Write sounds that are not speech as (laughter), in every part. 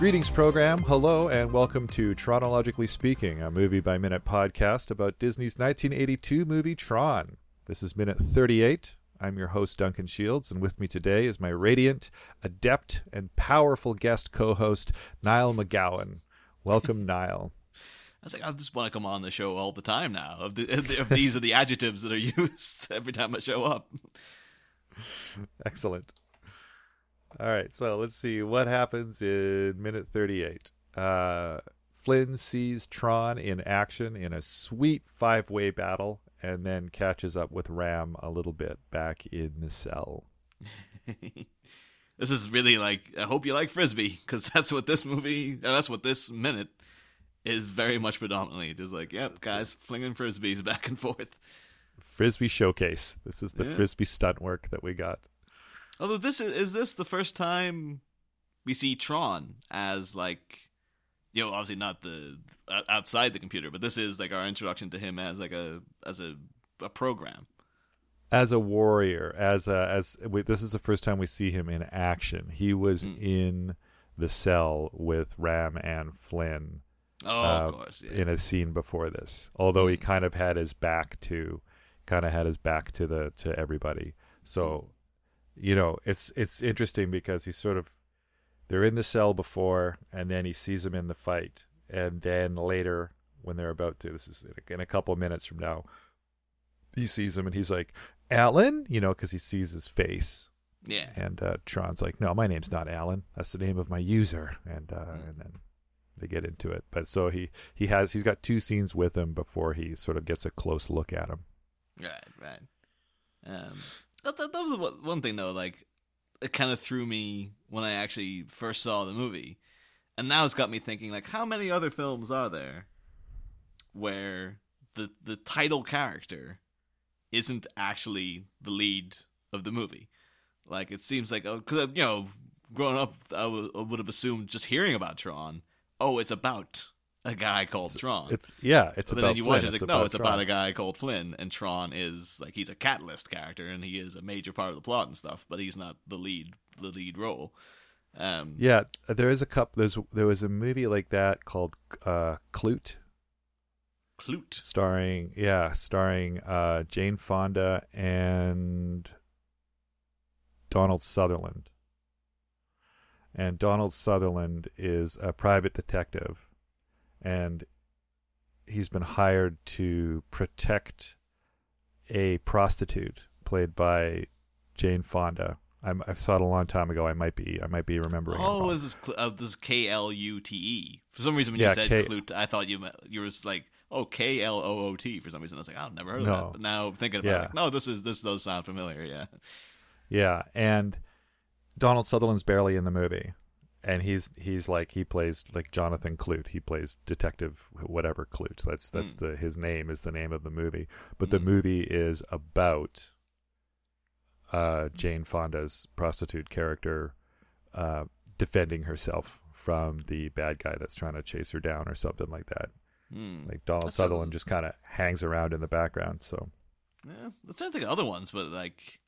Greetings, program. Hello, and welcome to Chronologically Speaking, a movie by minute podcast about Disney's 1982 movie Tron. This is minute 38. I'm your host, Duncan Shields, and with me today is my radiant, adept, and powerful guest co host, Niall McGowan. Welcome, Niall. (laughs) I was like, I just want to come on the show all the time now. Of, the, of these are the adjectives that are (laughs) used every time I show up. Excellent. All right, so let's see what happens in minute 38. Uh, Flynn sees Tron in action in a sweet five way battle and then catches up with Ram a little bit back in the cell. (laughs) this is really like, I hope you like Frisbee, because that's what this movie, that's what this minute is very much predominantly. Just like, yep, guys flinging Frisbees back and forth. Frisbee showcase. This is the yeah. Frisbee stunt work that we got. Although this is, is this the first time we see Tron as like you know obviously not the outside the computer, but this is like our introduction to him as like a as a a program as a warrior as a as we, this is the first time we see him in action. He was mm. in the cell with Ram and Flynn. Oh, uh, of course, yeah. in a scene before this. Although mm. he kind of had his back to kind of had his back to the to everybody. So mm you know, it's it's interesting because he's sort of they're in the cell before, and then he sees them in the fight, and then later when they're about to, this is in a couple of minutes from now, he sees him and he's like, Alan, you know, because he sees his face. Yeah. And uh, Tron's like, no, my name's not Alan. That's the name of my user, and uh, mm. and then they get into it. But so he he has he's got two scenes with him before he sort of gets a close look at him. Right, right. Um, that, that, that was one thing though. Like it kind of threw me when I actually first saw the movie, and now it's got me thinking like, how many other films are there where the the title character isn't actually the lead of the movie? Like it seems like because uh, you know, growing up, I, w- I would have assumed just hearing about Tron, oh, it's about a guy called Tron. It's yeah, it's but about then you Flynn. watch it, it's like no, it's Tron. about a guy called Flynn, and Tron is like he's a catalyst character, and he is a major part of the plot and stuff, but he's not the lead the lead role. Um, yeah, there is a couple. There's there was a movie like that called uh, Klute. Klute, starring yeah, starring uh, Jane Fonda and Donald Sutherland. And Donald Sutherland is a private detective and he's been hired to protect a prostitute played by Jane Fonda. I'm, i saw it a long time ago. I might be I might be remembering. Oh, is this uh, this K L U T E? For some reason, when yeah, you said K- Klute, I thought you meant, you were like oh K L O O T. For some reason, I was like I've never heard no. of that. But now thinking about yeah. it, like, no, this is this does sound familiar. Yeah, yeah, and Donald Sutherland's barely in the movie and he's he's like he plays like Jonathan Klute. He plays Detective whatever Klute. That's that's mm. the his name is the name of the movie. But mm. the hmm. movie is about uh, Jane Fonda's prostitute character uh, defending herself from the bad guy that's trying to chase her down or something like that. Mm. Like Donald that's Sutherland just kind of hangs around in the background. So yeah, let's trying to think other ones, but like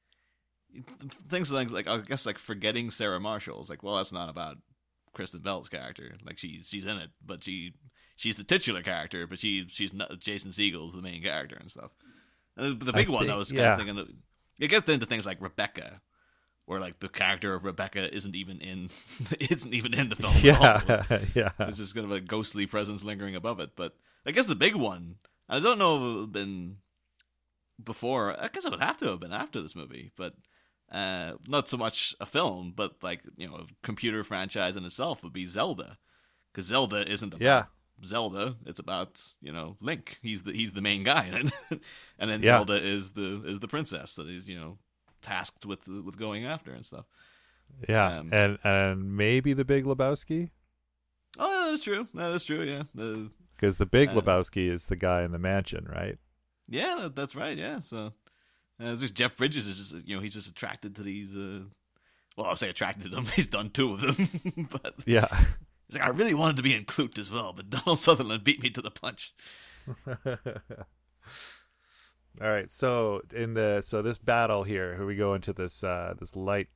things like like I guess like forgetting Sarah Marshall's like well that's not about Kristen Bell's character like she's she's in it but she she's the titular character but she she's not Jason Segel's the main character and stuff. And the big I one think, I was kind yeah. of thinking of, it gets into things like Rebecca where like the character of Rebecca isn't even in (laughs) isn't even in the film. Yeah, (laughs) yeah. It's just kind of a ghostly presence lingering above it. But I guess the big one, I don't know if it would have been before. I guess it would have to have been after this movie, but uh, not so much a film, but like you know, a computer franchise in itself would be Zelda, because Zelda isn't about yeah. Zelda. It's about you know Link. He's the he's the main guy, and (laughs) and then yeah. Zelda is the is the princess that is you know tasked with with going after and stuff. Yeah, um, and and maybe the Big Lebowski. Oh, that is true. That is true. Yeah, because the, the Big uh, Lebowski is the guy in the mansion, right? Yeah, that's right. Yeah, so uh, just Jeff Bridges is just you know he's just attracted to these. Uh, well, I'll say attracted to them. (laughs) He's done two of them, (laughs) but yeah, he's like I really wanted to be in Klute as well, but (laughs) Donald Sutherland beat me to the punch. All right, so in the so this battle here, here we go into this uh, this light,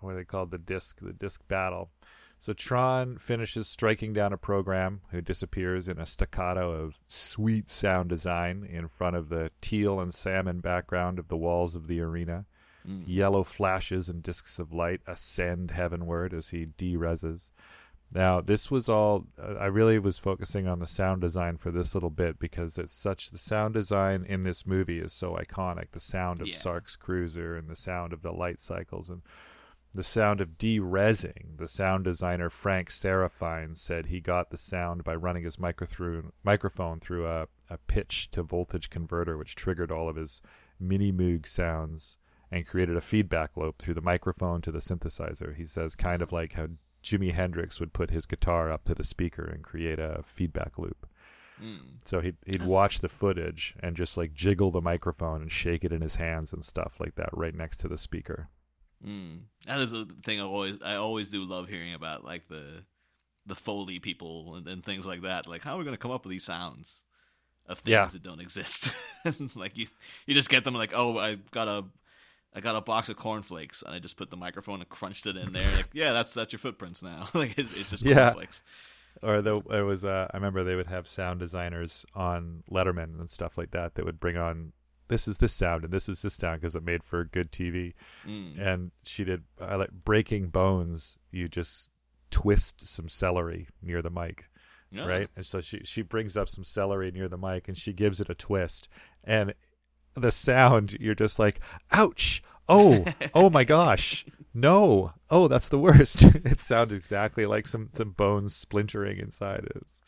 what are they called the disc the disc battle. So Tron finishes striking down a program who disappears in a staccato of sweet sound design in front of the teal and salmon background of the walls of the arena. Mm. Yellow flashes and discs of light ascend heavenward as he derezzes. Now, this was all, uh, I really was focusing on the sound design for this little bit because it's such, the sound design in this movie is so iconic. The sound of Yeah. Sark's cruiser and the sound of the light cycles and the sound of de-rezzing. The sound designer Frank Serafine said he got the sound by running his micro through, microphone through a, a pitch to voltage converter, which triggered all of his Minimoog sounds and created a feedback loop through the microphone to the synthesizer. He says kind of like how Jimi Hendrix would put his guitar up to the speaker and create a feedback loop. Mm. So he'd he'd That's- watch the footage and just like jiggle the microphone and shake it in his hands and stuff like that right next to the speaker. Mm. That is a thing I always I always do love hearing about, like the the foley people and, and things like that. Like, how are we going to come up with these sounds of things Yeah. that don't exist? (laughs) like you you just get them like, oh, I got a I got a box of cornflakes and I just put the microphone and crunched it in there. Like, yeah, that's that's your footprints now. (laughs) like, it's, it's just Yeah. cornflakes. Or the it was uh, I remember they would have sound designers on Letterman and stuff like that that would bring on this is this sound and this is this sound because it made for good TV. Mm. and she did I like breaking bones you just twist some celery near the mic Yeah. right? And so she she brings up some celery near the mic and she gives it a twist. And the sound you're just like ouch! Oh (laughs) oh my gosh. No. Oh that's the worst. (laughs) It sounds exactly like some some bones splintering inside. It's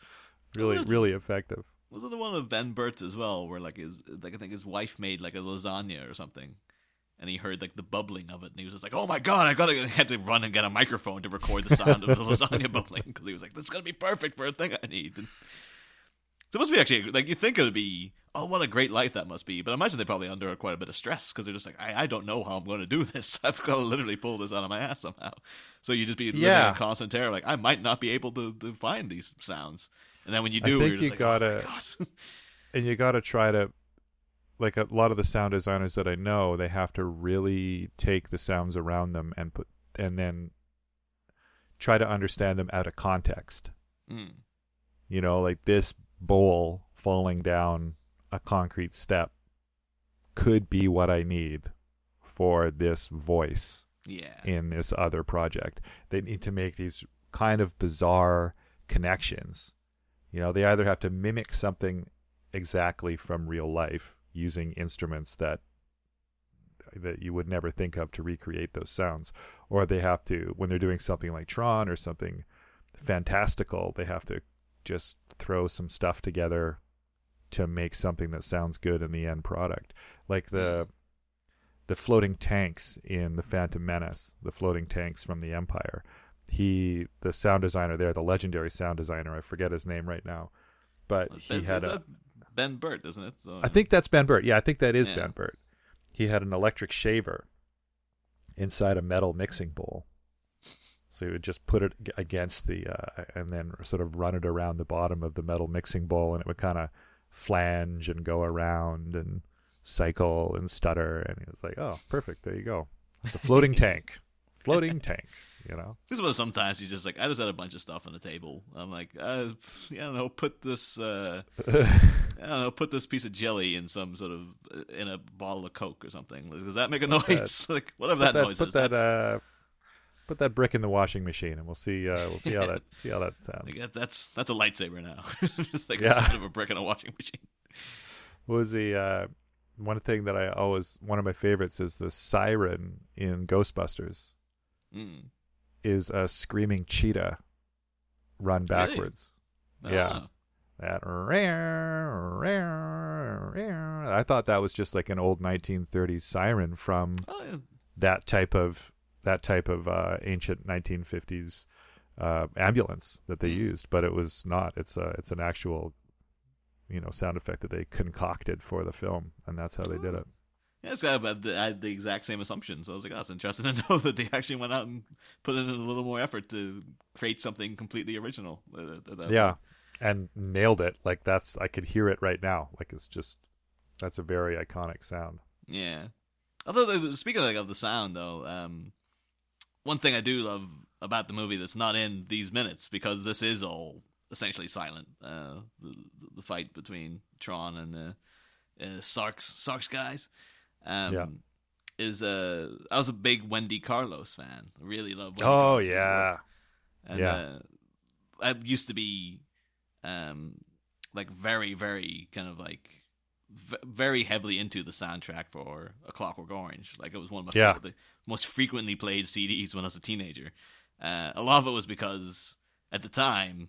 really really effective Was it the one of Ben Burtt's as well, where like his like I think his wife made like a lasagna or something, and he heard like the bubbling of it, and he was just like, "Oh my god, I gotta!" (laughs) He had to run and get a microphone to record the sound of the (laughs) lasagna bubbling because he was like, "This is gonna be perfect for a thing I need." And so it must be actually like you think it would be. Oh, what a great life that must be! But I imagine they probably under quite a bit of stress because they're just like, I, I don't know how I'm going to do this. (laughs) I've got to literally pull this out of my ass somehow. So you just be living Yeah. in constant terror, like I might not be able to, to find these sounds. And then when you I do, think you're just you like, gotta- oh (laughs) and you got to try to like a lot of the sound designers that I know, they have to really take the sounds around them and put and then try to understand them out of context. Mm. You know, like this bowl falling down a concrete step could be what I need for this voice Yeah. in this other project. They need to make these kind of bizarre connections. You know, they either have to mimic something exactly from real life using instruments that that you would never think of to recreate those sounds, or they have to when they're doing something like Tron or something fantastical, they have to just throw some stuff together to make something that sounds good in the end product. Like the mm. the floating tanks in the Phantom Menace, the floating tanks from the Empire. He, the sound designer there, the legendary sound designer, I forget his name right now, but he Ben, had a. a Ben Burtt, isn't it? So, I think that's Ben Burtt. Yeah, I think that is Yeah. Ben Burtt. He had an electric shaver inside a metal mixing bowl. So he would just put it against the, uh, and then sort of run it around the bottom of the metal mixing bowl, and it would kind of flange and go around and cycle and stutter. And he was like, "Oh, perfect. There you go. It's a floating (laughs) tank. Floating tank. You know." This was sometimes he's just like, I just had a bunch of stuff on the table. I'm like, uh, I don't know, put this, uh, (laughs) I don't know, put this piece of jelly in some sort of uh, in a bottle of Coke or something. Does that make a Put noise? (laughs) like whatever put that, noise put is. that, uh, put that brick in the washing machine, and we'll see. Uh, we'll see how (laughs) that see how that sounds. like, that's that's a lightsaber now. just like Yeah. instead of a brick in a washing machine. What was the uh, one thing that I always one of my favorites is the siren in Ghostbusters Mm. Is a screaming cheetah run Really? backwards. Yeah. Ah. That I thought that was just like an old 1930s siren from Oh, yeah. that type of that type of uh, ancient 1950s uh, ambulance that they Hmm. used, but it was not. It's a it's an actual you know sound effect that they concocted for the film, and that's how they did it. Yeah, it's kind of, I had the exact same assumption. So I was like, oh, it's interesting to (laughs) know that they actually went out and put in a little more effort to create something completely original. uh, that Yeah, and nailed it. Like that's I could hear it right now. Like it's just that's a very iconic sound. Yeah. Although speaking of, like, of the sound, though, um, one thing I do love about the movie that's not in these minutes because this is all essentially silent. Uh, the, the fight between Tron and the uh, Sark's Sark's guys. Um, Yeah. Is uh, I was a big Wendy Carlos fan. I really love. Wendy Oh Carlos's yeah. And, Yeah. uh, I used to be, um, like very, very kind of like v- very heavily into the soundtrack for A Clockwork Orange. Like it was one of my Yeah. favorite, the most frequently played CDs when I was a teenager. Uh, a lot of it was because at the time,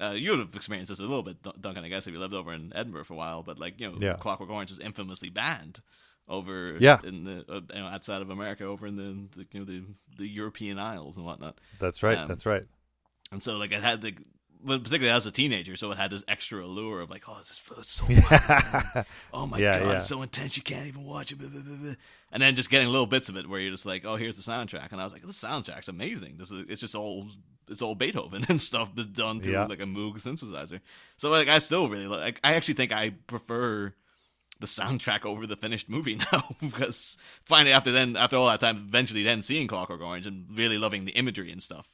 uh, you would have experienced this a little bit, Dun- Duncan. I guess if you lived over in Edinburgh for a while, but like you know, Yeah. Clockwork Orange was infamously banned over Yeah. in the uh, you know, outside of America, over in the, the you know the the European Isles and whatnot. that's right. Um, that's right. And so like it had the but particularly as a teenager, so it had this extra allure of like, oh, this is so (laughs) yeah, oh my Yeah, god, yeah. it's so intense you can't even watch it. blah, blah, blah, blah. And then just getting little bits of it where you're just like, oh, here's the soundtrack, and I was like, this soundtrack's amazing. This is it's just all it's all Beethoven (laughs) and stuff, done through Yeah. like a Moog synthesizer. So like I still really like. I actually think I prefer the soundtrack over the finished movie (laughs) now because finally after then after all that time eventually then seeing Clockwork Orange and really loving the imagery and stuff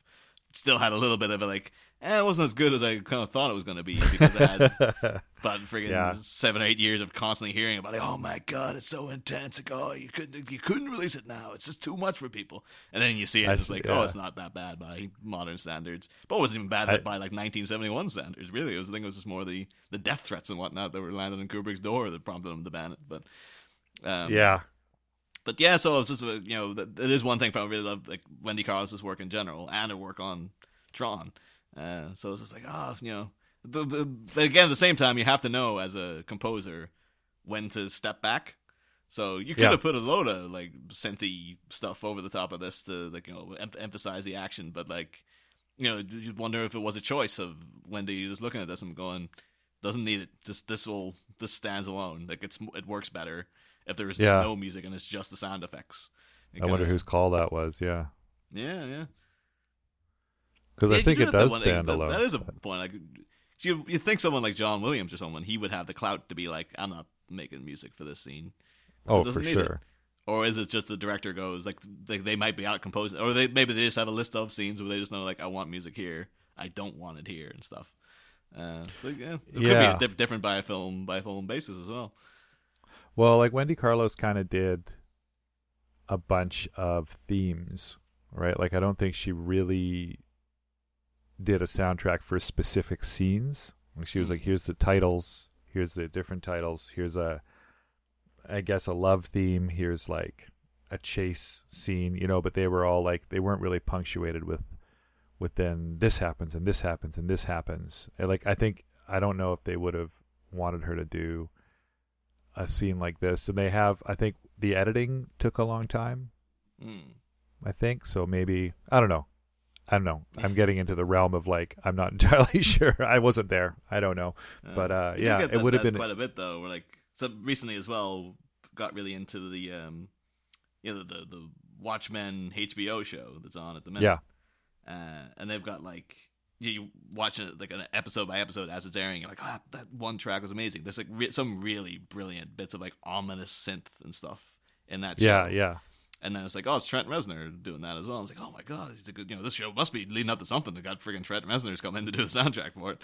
still had a little bit of a like eh, it wasn't as good as I kind of thought it was going to be because I had (laughs) about friggin' Yeah. seven or eight years of constantly hearing about it. oh my god, it's so intense. Like, oh, you couldn't, you couldn't release it now. It's just too much for people. And then you see it, I it's like, yeah. oh, it's not that bad by modern standards. But it wasn't even bad I- by like 1971 standards. Really, it was. I think it was just more the the death threats and whatnot that were landing on Kubrick's door that prompted him to ban it. But um, yeah, but yeah, so it's just uh, you know that is one thing I really love like Wendy Carlos's work in general and her work on Tron. Uh, so it's just like oh you know, but, but, but again at the same time you have to know as a composer when to step back. So you could Yeah. have put a load of like synthy stuff over the top of this to like you know em- emphasize the action, but like you know you wonder if it was a choice of Wendy just looking at this and going doesn't need it. Just this will this stands alone. Like it's it works better if there is just Yeah. no music and it's just the sound effects. It I wonder kinda- whose call that was. Yeah, Yeah, yeah. Because Yeah, I think it does one- stand that- alone. That is a point. Like you, you think someone like John Williams or someone he would have the clout to be like, I'm not making music for this scene. Oh, for need it. sure. Or is it just the director goes like they, they might be out composing, or they maybe they just have a list of scenes where they just know like I want music here, I don't want it here and stuff. Uh, so yeah, it could Yeah. be diff- different by a film by film basis as well. Well, like Wendy Carlos kind of did a bunch of themes, right? Like I don't think she really did a soundtrack for specific scenes. Like she was like, here's the titles, here's the different titles, here's a, I guess a love theme, here's like a chase scene, you know. But they were all like they weren't really punctuated with, with then this happens and this happens and this happens. And, like I think I don't know if they would have wanted her to do a scene like this and they have i think the editing took a long time Mm. i think so maybe i don't know i don't know i'm getting into the realm of like i'm not (laughs) entirely sure i wasn't there i don't know But, uh, yeah, it would have been- quite a bit though. We're like so recently as well got really into the um, you know the the Watchmen HBO show that's on at the minute. yeah uh, and they've got like you, you watch it like an episode by episode as it's airing. You're like, ah, that one track was amazing. There's like re- some really brilliant bits of like ominous synth and stuff in that show. yeah yeah And then it's like, oh, it's Trent Reznor doing that as well. It's like, oh my god, he's a good. You know, this show must be leading up to something. They got friggin' Trent Reznor's come in to do the soundtrack for it.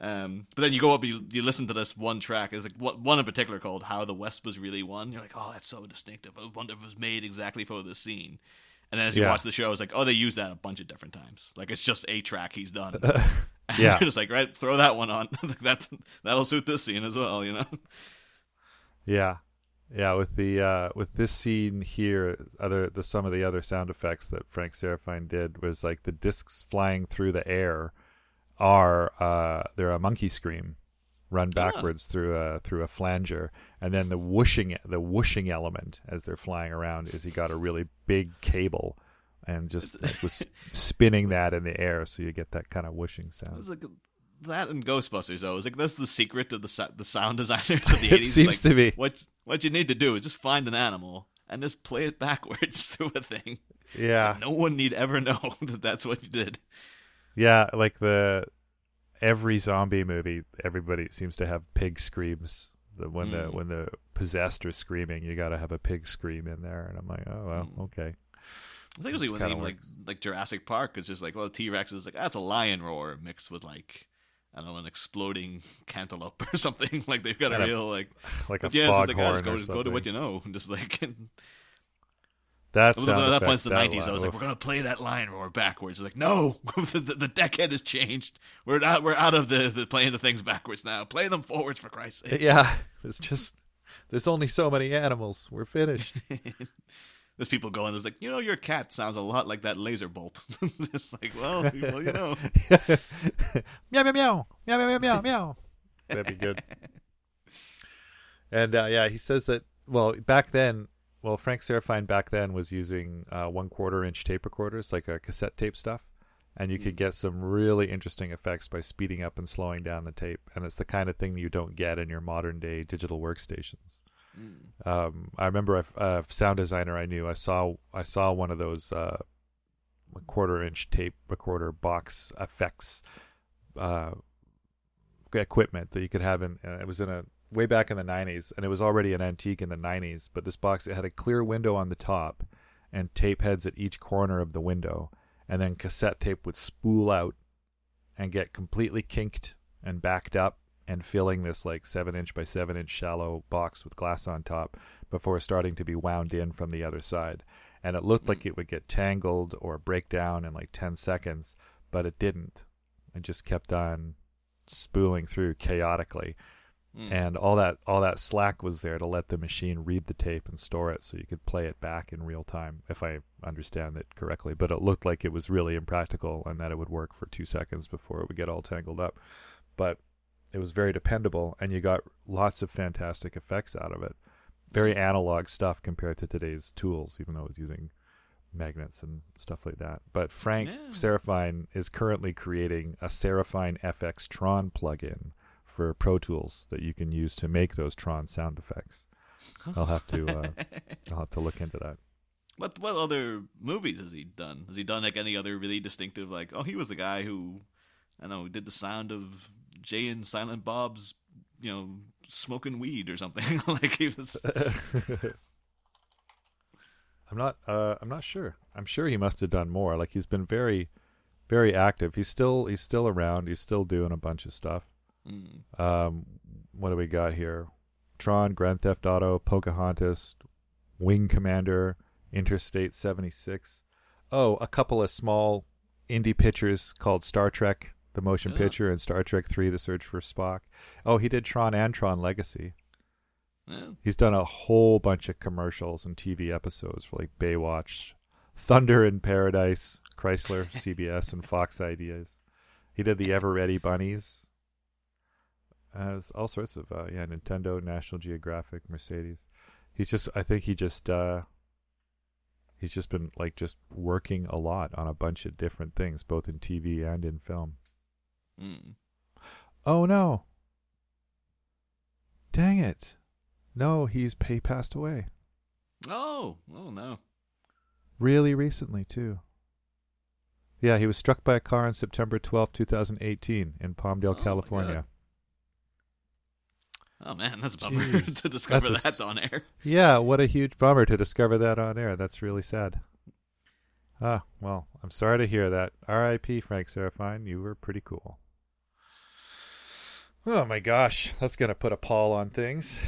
Um, but then you go up, you, you listen to this one track. It's like what, one in particular called "How the West Was Really Won." You're like, oh, that's so distinctive. I wonder if it was made exactly for this scene. And then as you Yeah. watch the show, it's like, oh, they use that a bunch of different times. Like it's just a track he's done. (laughs) Yeah. (laughs) you're just like, right, throw that one on. (laughs) that that'll suit this scene as well. You know. yeah yeah with the uh with this scene here other the some of the other sound effects that frank serafine did was like the discs flying through the air are uh they're a monkey scream run Ah. backwards through a through a flanger and then the whooshing the whooshing element as they're flying around is he got a really big cable and just like, (laughs) was spinning that in the air so you get that kind of whooshing sound It's like that and Ghostbusters though. It's like that's the secret of the the sound designers of (laughs) the It eighties. seems like, to be. what what you need to do is just find an animal and just play it (laughs) backwards through a thing. yeah No one need ever (laughs) know that that's what you did. Yeah, like the every zombie movie, everybody seems to have pig screams. The when the Mm. when the possessed are screaming, you got to have a pig scream in there, and I'm like, oh well, Mm. okay. I think it was like, when they, like like Jurassic Park. It's just like well, T Rex is like that's a lion roar mixed with like I don't know an exploding cantaloupe or (laughs) something. Like they've got a And a real like like a yeah, just like just go, or go to what you know, and just like. That At that point, it's the nineties. I was like, we're gonna play that lion roar backwards. It's like, no, the, (laughs) the, the decade has changed. We're out. We're out of the, the playing the things backwards now. Play them forwards for Christ's sake. yeah, it's just there's only so many animals. We're finished. (laughs) there's people going, there's like, you know, your cat sounds a lot like that laser bolt. (laughs) it's like, well, (laughs) well, you know, (laughs) meow meow meow meow meow meow meow. That'd be good. And uh, yeah, he says that. Well, back then, well, Frank Serafine back then was using uh, one quarter inch tape recorders, like a cassette tape stuff, and you mm. could hmm. get some really interesting effects by speeding up and slowing down the tape. And it's the kind of thing you don't get in your modern day digital workstations. Mm. Um, I remember a, a sound designer I knew. I saw I saw one of those uh, quarter inch tape recorder box effects uh, equipment that you could have in. Uh, it was in a way back in the 90s, and it was already an antique in the 90s. But this box it had a clear window on the top, and tape heads at each corner of the window, and then cassette tape would spool out and get completely kinked and backed up and filling this like seven inch by seven inch shallow box with glass on top before starting to be wound in from the other side. And it looked like it would get tangled or break down in like 10 seconds, but it didn't. It just kept on spooling through chaotically. Mm. And all that all that slack was there to let the machine read the tape and store it so you could play it back in real time, if I understand it correctly. But it looked like it was really impractical and that it would work for two seconds before it would get all tangled up. But it was very dependable and you got lots of fantastic effects out of it. Very analog stuff compared to today's tools, even though it was using magnets and stuff like that. But Frank Yeah. Serafine is currently creating a Serafine FX Tron plugin for Pro Tools that you can use to make those Tron sound effects. I'll have to uh, (laughs) I'll have to look into that. What what other movies has he done? Has he done like any other really distinctive? Like, oh, he was the guy who I don't know did the sound of Jay and Silent Bob's, you know, smoking weed or something. (laughs) like he was. (laughs) I'm not uh, I'm not sure. I'm sure he must have done more. Like he's been very very active. He's still he's still around. He's still doing a bunch of stuff. Mm. Um, what do we got here? Tron, Grand Theft Auto, Pocahontas, Wing Commander, Interstate 76. Oh, a couple of small indie pictures called Star Trek: The Motion Yeah. Picture and Star Trek 3: The Search for Spock. Oh, he did Tron and Tron Legacy. Yeah. He's done a whole bunch of commercials and TV episodes for like Baywatch, Thunder in Paradise, Chrysler, (laughs) CBS, and Fox Ideas. He did the Eveready Bunnies. Has all sorts of uh, yeah, Nintendo, National Geographic, Mercedes. He's just, I think he just, uh, he's just been like just working a lot on a bunch of different things, both in TV and in film. Mm. Oh no! Dang it! No, he's he passed away. Oh, oh no. Really recently, too. Yeah, he was struck by a car on September twelfth, two 2018, in Palmdale, Oh, California. Oh man, that's a bummer (laughs) Jeez. to discover That's that s- on air. Yeah, what a huge bummer to discover that on air. That's really sad. Ah, well, I'm sorry to hear that. R.I.P. Frank Serafine. You were pretty cool. Oh my gosh, that's gonna put a pall on things.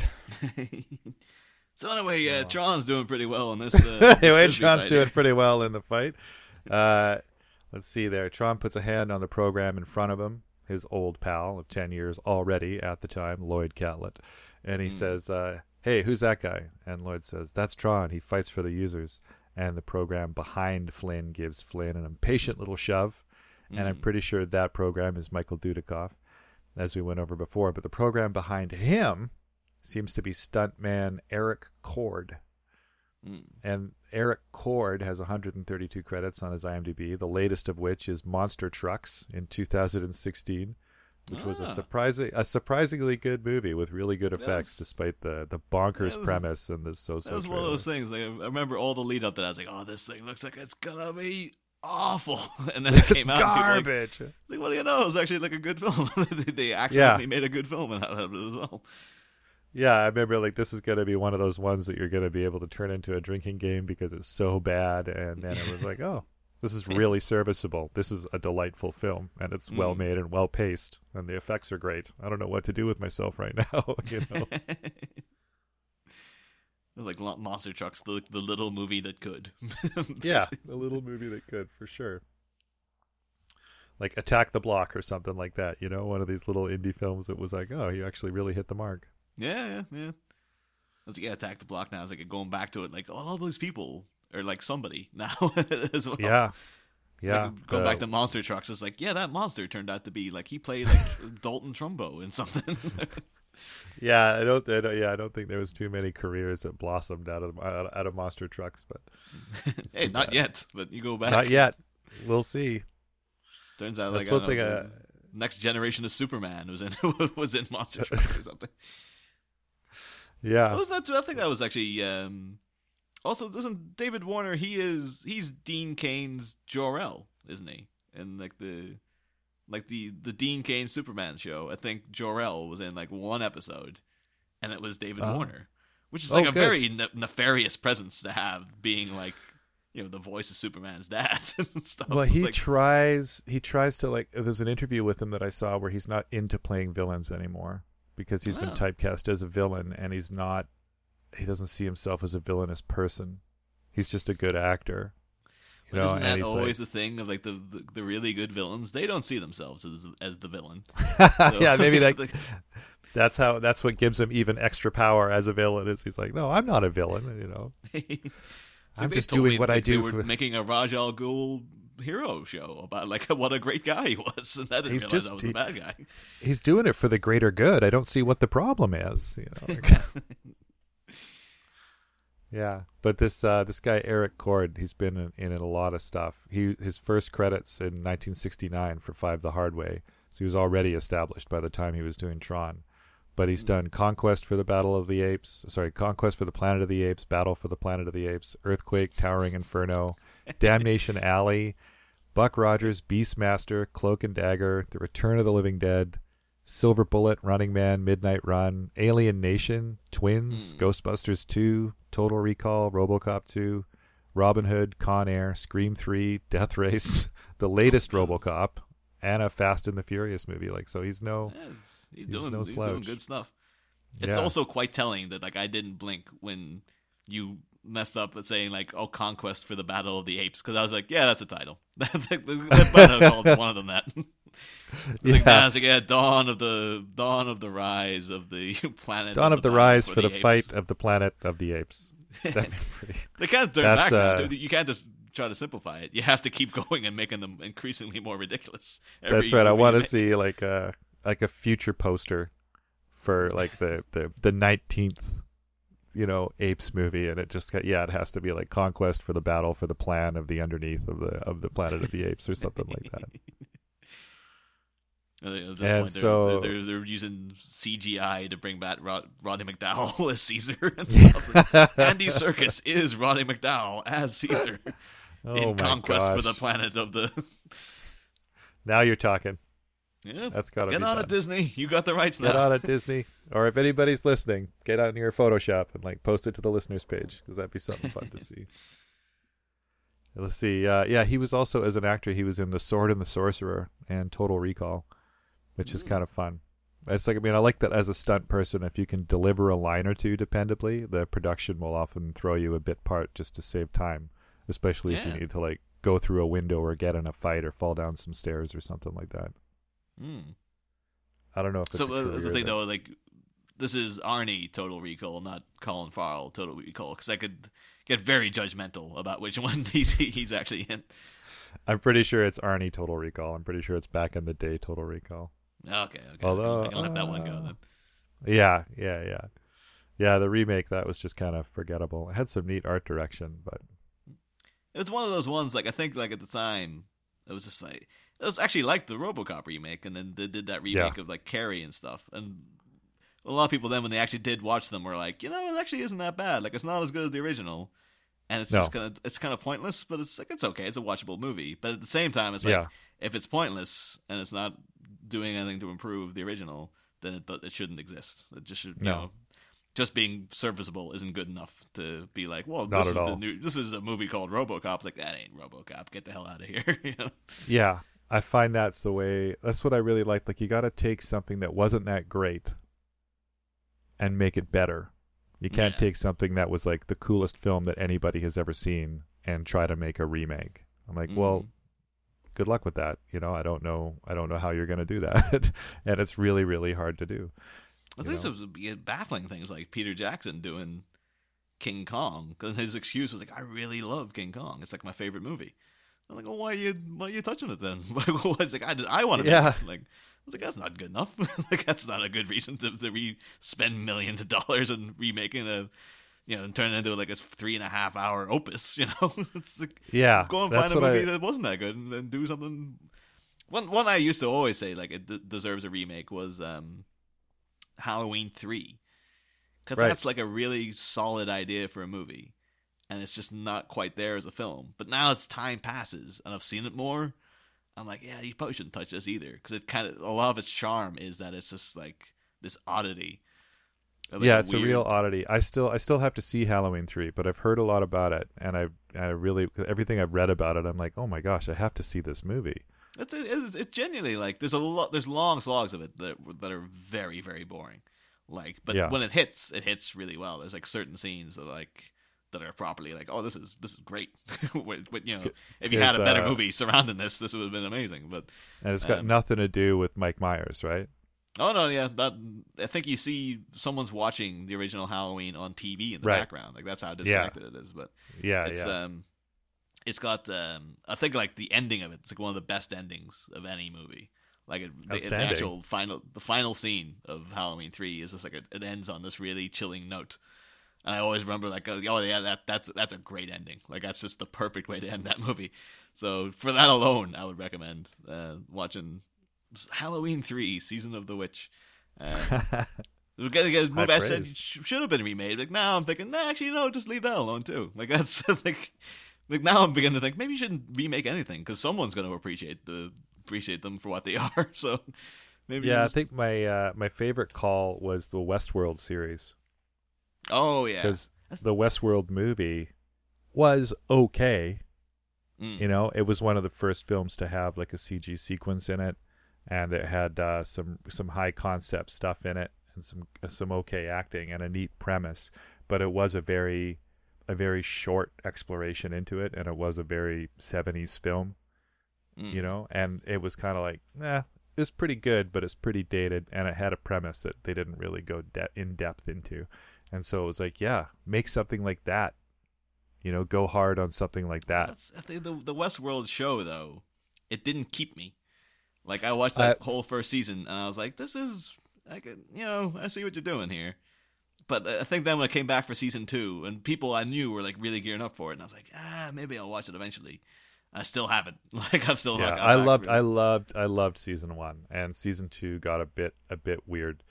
(laughs) so anyway, uh, Oh. Tron's doing pretty well in this. Uh, (laughs) anyway, Tron's doing pretty well in the fight. Uh, let's see there. Tron puts a hand on the program in front of him, his old pal of 10 years already at the time, Loyd Catlett. And he Hmm. says, uh, Hey, who's that guy? And Lloyd says, That's Tron. He fights for the users. And the program behind Flynn gives Flynn an impatient little shove. And I'm Mm. pretty sure that program is Michael Dudikoff, as we went over before. But the program behind him seems to be stuntman Erik Cord. Mm. And Erik Cord has 132 credits on his IMDb, the latest of which is Monster Trucks in 2016, which was a Ah. surprising a surprisingly good movie with really good effects was- despite the the bonkers was- premise and the so-so That was one of those things. Like, I remember all the lead up to that. I was like, "Oh, this thing looks like it's gonna be awful," (laughs) and then it came out. people like, garbage. Like, what do you know? It was actually like a good film. (laughs) they accidentally made a good film out of it as well. Yeah, I remember like this is going to be one of those ones that you're going to be able to turn into a drinking game because it's so bad, and then it was like, (laughs) oh, this is really serviceable. This is a delightful film, and it's well Mm. made and well paced, and the effects are great. I don't know what to do with myself right now. you know? Like Monster Trucks, the the little movie that could. (laughs) yeah, the little movie that could for sure. Like Attack the Block or something like that. You know, one of these little indie films that was like, oh, you actually really hit the mark. Yeah, yeah, yeah. I was like, yeah, Attack the Block now. I was like, going back to it, like, all those people are like somebody (laughs) now (laughs) as well. Yeah, yeah. Like, going the- back to Monster Trucks, it's like, yeah, that monster turned out to be like he played like Dalton Trumbo in something. Yeah, I don't, I don't. Yeah, I don't think there was too many careers that blossomed out of out, out of monster trucks, but hey, not bad. yet, but you go back. not yet. We'll see. Turns out, That's like, one thing. know, I, the next generation of Superman was in (laughs) was in Monster (laughs) Trucks or something. yeah, Wasn't that too? I think that was actually. Um, also, doesn't David Warner? He is he's Dean Cain's Jor El, isn't he? And like the like the the Dean Kane Superman show. I think Jor El was in like one episode, and it was David Oh. Warner, which is Oh, like a very ne- nefarious presence to have, being like you know the voice of Superman's dad (laughs) and stuff. well, he like, tries. He tries to like. There's an interview with him that I saw where he's not into playing villains anymore because he's been Oh. typecast as a villain, and he's not. He doesn't see himself as a villainous person. He's just a good actor. You know, isn't that always the thing of like the, the the really good villains? They don't see themselves as as the villain. (laughs) So- yeah, maybe (laughs) that like, that's how that's what gives him even extra power as a villain. Is he's like, no, I'm not a villain. You know, (laughs) So I'm just doing what I do They were for- making a Ra's Al Ghul hero show about like what a great guy he was, and I didn't He's realize just- I was he- the bad guy. he's doing it for the greater good. I don't see what the problem is. You know. Yeah, but this uh, this guy Erik Cord, he's been in, in a lot of stuff. He his first credits in 1969 for Five the Hard Way, so he was already established by the time he was doing Tron. But he's done Conquest for the Battle of the Apes, sorry, Conquest for the Planet of the Apes, Battle for the Planet of the Apes, Earthquake, Towering Inferno, (laughs) Damnation Alley, Buck Rogers, Beastmaster, Cloak and Dagger, The Return of the Living Dead, Silver Bullet, Running Man, Midnight Run, Alien Nation, Twins, Hmm. Ghostbusters 2, Total Recall, Robocop 2, Robin Hood, Con Air, Scream 3, Death Race, (laughs) the latest Robocop, and a Fast and the Furious movie. Like, so he's no. Yeah, he's, He's doing no he's doing good stuff. It's Yeah. also quite telling that like I didn't blink when you messed up at saying like oh conquest for the battle of the apes because I was like yeah that's a title (laughs) have (laughs) called one of them that it's like, Yeah. nah, it's like yeah dawn of the dawn of the rise of the (laughs) planet Dawn of the battle Rise for the, apes. fight of the Planet of the Apes. (laughs) Pretty. They can't turn back uh. You can't just try to simplify it. You have to keep (laughs) going and making them increasingly more ridiculous. every That's right. I want to see like a like a future poster for like the the the nineteenth, you know, apes movie, and it just got, yeah, it has to be like conquest for the battle for the plan of the underneath of the of the planet of the apes or something like that. At this And point, they're, so- they're, they're using CGI to bring back Rod, Rodney McDowell (laughs) as Caesar and (laughs) stuff. Andy Serkis is Rodney McDowell as Caesar (laughs) oh in Conquest for the Planet of the. Now you're talking. yeah, That's gotta get be on done. it, Disney. You got the rights now. Get on it, Disney. Or if anybody's listening, get out in your Photoshop and like post it to the listeners page because that'd be something fun to see. Let's see. Uh, yeah, he was also as an actor. He was in The Sword and the Sorcerer and Total Recall, which is Mm. kind of fun. It's like I mean I like that as a stunt person. If you can deliver a line or two dependably, the production will often throw you a bit part just to save time, especially if you need to like go through a window or get in a fight or fall down some stairs or something like that. Mm. I don't know if it's So a uh, that's the thing, though. Like, this is Arnie Total Recall, not Colin Farrell Total Recall, because I could get very judgmental about which (laughs) one he's he's actually in. I'm pretty sure it's Arnie Total Recall. I'm pretty sure it's back in the day Total Recall. Okay, okay. Although, I can let that one go uh, then. Yeah, yeah, yeah. Yeah, the remake that was just kind of forgettable. It had some neat art direction, but It was one of those ones like I think like at the time it was just like it was actually like the RoboCop remake, and then they did that remake of like Carrie and stuff. And a lot of people then when they actually did watch them were like, you know, it actually isn't that bad. Like it's not as good as the original, and it's No. just kind of it's kind of pointless, but it's like it's okay. It's a watchable movie, but at the same time, it's like yeah, if it's pointless and it's not doing anything to improve the original, then it, it shouldn't exist. It just should, you No. know. just being serviceable isn't good enough to be like, well, Not this at is the all. new, this is a movie called RoboCop. It's like that ain't RoboCop. Get the hell out of here. (laughs) you know? Yeah, I find that's the way. That's what I really like. Like you got to take something that wasn't that great and make it better. You can't Yeah. take something that was like the coolest film that anybody has ever seen and try to make a remake. I'm like, well, Mhm. Good luck with that. You know, I don't know. I don't know how you're going to do (laughs) that, and it's really, really hard to do. I think some baffling things like Peter Jackson doing King Kong because his excuse was like, "I really love King Kong. It's like my favorite movie." I'm like, "Well, why are you why are you touching it then?" (laughs) it's like I, I want to. Yeah. (laughs) Like I was like, "That's not good enough. like that's not a good reason to to re- spend millions of dollars and remaking a." You know, and turn it into like a three and a half hour opus. (laughs) You know, it's like Yeah, go and find a movie I- that wasn't that good and, and do something. One one I used to always say like it d- deserves a remake was um, Halloween three, because Right. that's like a really solid idea for a movie, and it's just not quite there as a film. But now as time passes and I've seen it more, I'm like, yeah, you probably shouldn't touch this either because it kind of a lot of its charm is that it's just like this oddity. Like, yeah, it's a real oddity. I still I still have to see Halloween three, but I've heard a lot about it, and I I really everything I've read about it, I'm like, oh my gosh, I have to see this movie. It's it's, it's genuinely like there's a lot there's long slogs of it that that are very very boring, like but Yeah. when it hits it hits really well. There's like certain scenes that like that are properly like oh this is this is great. (laughs) With- with, you know if you had a better uh, movie surrounding this this would have been amazing. But And it's got Um, nothing to do with Mike Myers, right? Oh no yeah that I think you see someone's watching the original Halloween on TV in the Right. background like that's how disconnected it is. But Yeah, it's yeah. um it's got um I think like the ending of it, it's like one of the best endings of any movie. Like it, the, the actual final the final scene of Halloween three is just like a, it ends on this really chilling note. And I always remember like oh yeah that that's that's a great ending. Like that's just the perfect way to end that (laughs) movie. So for that alone, I would recommend uh, watching Halloween three season of the witch. Uh, (laughs) we got a movie I said should have been remade. Like now I'm thinking, nah, actually, no, just leave that alone too. Like that's (laughs) like, like now I'm beginning to think maybe you shouldn't remake anything because someone's going to appreciate the appreciate them for what they (laughs) are. So maybe yeah, I think my uh, my favorite call was the Westworld series oh yeah, because the Westworld movie was okay. Mm. You know, it was one of the first films to have like a CG sequence in it, and it had uh, some some high concept stuff in it, and some some okay acting and a neat premise. But it was a very a very short exploration into it, and it was a very '70s film. Mm. You know, and it was kind of like, nah, it's pretty good, but it's pretty dated, and it had a premise that they didn't really go de- in depth into, and so it was like, yeah, make something like that. You know, go hard on something like that. That's, the the Westworld show though, it didn't keep me. Like I watched that I- whole first season and I was like, this is, I could, you know, I see what you're doing here. But I think then when I came back for season two, and people I knew were like really gearing up for it, and I was like, ah, maybe I'll watch it eventually. I still haven't. (laughs) Like I've still yeah, not. gone I loved, really. I loved, I loved season one, and season two got a bit, a bit weird,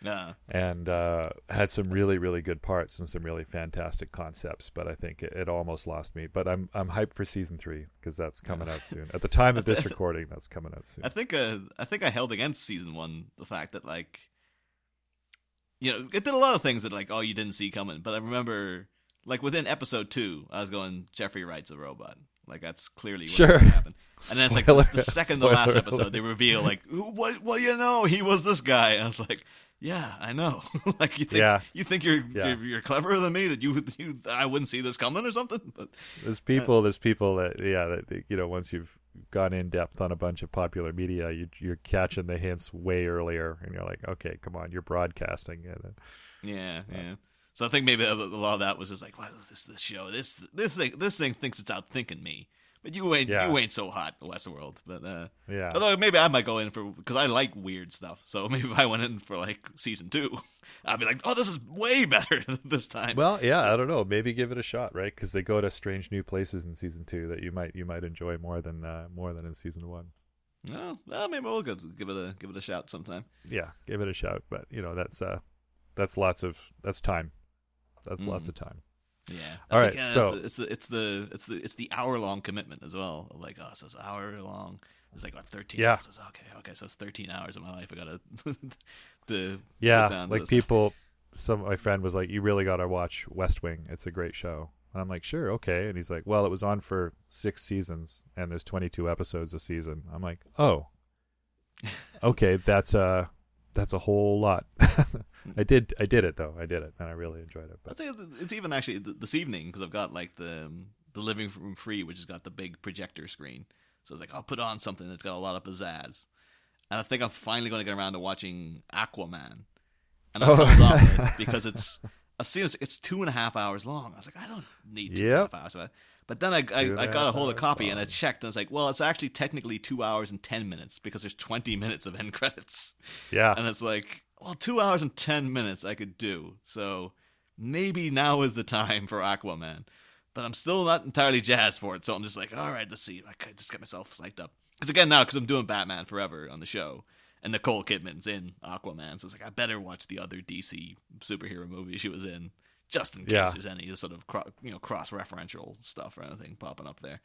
Yeah. and uh, had some really, really good parts and some really fantastic concepts. But I think it, it almost lost me. But I'm, I'm hyped for season three because that's coming out (laughs) soon. At the time of this recording, that's coming out soon. I think uh, I think I held against season one the fact that like, you know, it did a lot of things that like, oh, you didn't see coming. But I remember, like within episode two, I was going, Jeffrey Wright's a robot. Like that's clearly what Sure. happened. And then it's like the, second to (laughs) last episode, they reveal like, "Ooh, what? What do you know? He was this guy. And I was like, yeah, I know. (laughs) like you think Yeah. you think you're, Yeah. you're you're cleverer than me that you you I wouldn't see this coming or something. (laughs) But There's people, there's people that, yeah, that you know, once you've gone in depth on a bunch of popular media, you, you're catching the hints way earlier, and you're like, okay, come on, you're broadcasting it. Yeah, uh, yeah. So I think maybe a lot of that was just like, is this this show? This this thing this thing thinks it's outthinking me. But you ain't Yeah. you ain't so hot, in the Westworld. But uh Yeah, although maybe I might go in for because I like weird stuff. So (laughs) maybe if I went in for like season two, (laughs) I'd be like, oh, this is way better (laughs) this time. Well, yeah, I don't know. Maybe give it a shot, right? Because they go to strange new places in season two that you might you might enjoy more than uh, more than in season one. well, well, maybe we'll give it a give it a shout sometime. Yeah, give it a shout. But you know, that's uh, that's lots of that's time. That's lots Mhm. of time. Yeah. All right, uh, so- it's the, it's the it's the it's the hour long commitment as well. Like, oh, so it's hour long. It's like what thirteen. Yeah. hours. okay, okay, so it's thirteen hours of my life. I gotta (laughs) to Yeah, put down to like people some my friend was like, "You really got to watch West Wing. It's a great show." And I'm like, "Sure, okay." And he's like, "Well, it was on for six seasons, and there's 22 episodes a season." I'm like, "Oh, (laughs) okay, that's a that's a whole lot." (laughs) I did I did it though. I did it, and I really enjoyed it. But it's even actually this evening because I've got like the um, the living room free, which has got the big projector screen. So I was like I'll put on something that's got a lot of pizzazz, and I think I'm finally going to get around to watching Aquaman. And I Oh. it off (laughs) because it's I've seen it's, it's two and a half hours long. I was like, I don't need two and a Yep. half hours. But then I, I, I got a hold of a copy and I checked and it's like, well, it's actually technically two hours and ten minutes because there's twenty (laughs) minutes of end credits. yeah, And it's like, well, two hours and ten minutes I could do. So maybe now is the time for Aquaman. But I'm still not entirely jazzed for it. So I'm just like, all right, let's see. I could just get myself psyched up. Because again, now, because I'm doing Batman Forever on the show, and Nicole Kidman's in Aquaman. So it's like, I better watch the other DC superhero movie she was in, just in case Yeah. there's any sort of cro- you know cross referential stuff or anything popping up there.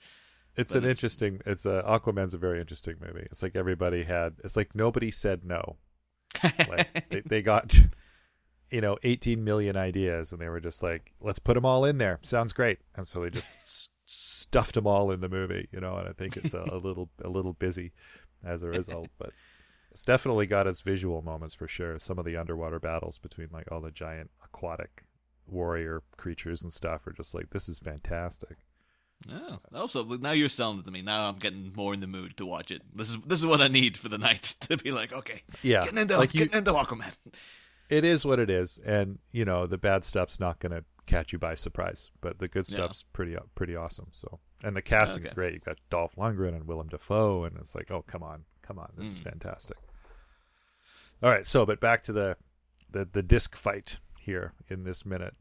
it's but an it's- interesting. It's a Aquaman's a very interesting movie. It's like everybody had. It's like nobody said no. Like (laughs) they, they got, you know, 18 million ideas, and they were just like, let's put them all in there. Sounds great. And so they just (laughs) s- stuffed them all in the movie, you know. And I think it's a, a little a little busy as a result, but it's definitely got its visual moments for sure. Some of the underwater battles between like all the giant aquatic warrior creatures and stuff are just like this is fantastic. Oh, also now you're selling it to me. Now I'm getting more in the mood to watch it. This is this is what I need for the night (laughs) to be like, okay, Yeah, getting into like you, getting into Aquaman. it is what it is, and you know the bad stuff's not going to catch you by surprise, but the good Yeah. stuff's pretty pretty awesome. So, and the casting's Okay. great. You've got Dolph Lundgren and Willem Dafoe, and it's like, oh come on, come on, this is Mm. fantastic. All right, so but back to the the the disc fight here in this minute.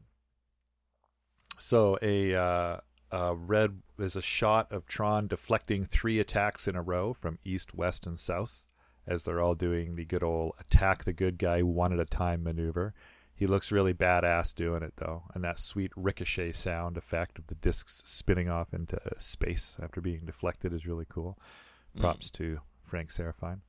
So a uh, uh, red there's a shot of Tron deflecting three attacks in a row from east, west, and south as they're all doing the good old attack the good guy one at a time maneuver. He looks really badass doing it though, and that sweet ricochet sound effect of the discs spinning off into space after being deflected is really cool. Props to Frank Serafine.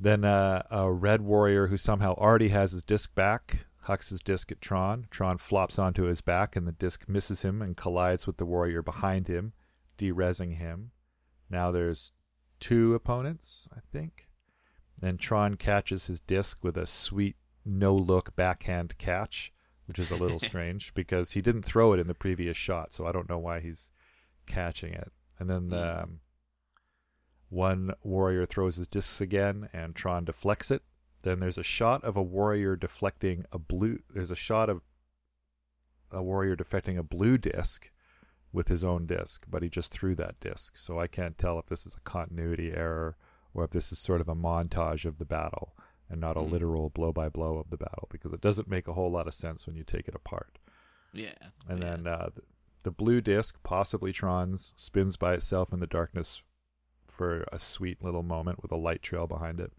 Then uh, a red warrior who somehow already has his disc back hucks his disc at Tron. Tron flops onto his back, and the disc misses him and collides with the warrior behind him, derezzing him. Now there's two opponents, I think. And Tron catches his disc with a sweet no look backhand catch, which is a little (laughs) strange because he didn't throw it in the previous shot, so I don't know why he's catching it. And then Hmm. um, one warrior throws his discs again, and Tron deflects it. Then there's a shot of a warrior deflecting a blue. There's a shot of a warrior deflecting a blue disc with his own disc, but he just threw that disc. So I can't tell if this is a continuity error or if this is sort of a montage of the battle and not a Hmm. literal blow by blow of the battle because it doesn't make a whole lot of sense when you take it apart. Yeah, And yeah. then uh, the, the blue disc, possibly Tron's, spins by itself in the darkness for a sweet little moment with a light trail behind it.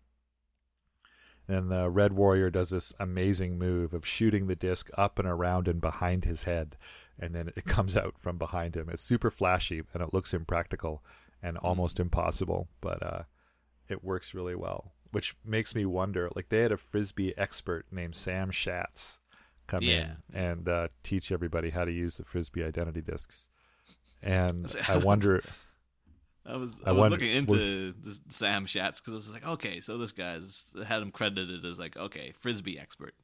And the red warrior does this amazing move of shooting the disc up and around and behind his head, and then it (laughs) comes out from behind him. It's super flashy and it looks impractical and almost impossible, but uh, it works really well. Which makes me wonder, like they had a frisbee expert named Sam Schatz come Yeah. in and uh, teach everybody how to use the frisbee identity discs. And (laughs) I wonder, I was I I, was looking into this Sam Schatz because I was like, okay, so this guy's had him credited as like, okay, frisbee expert,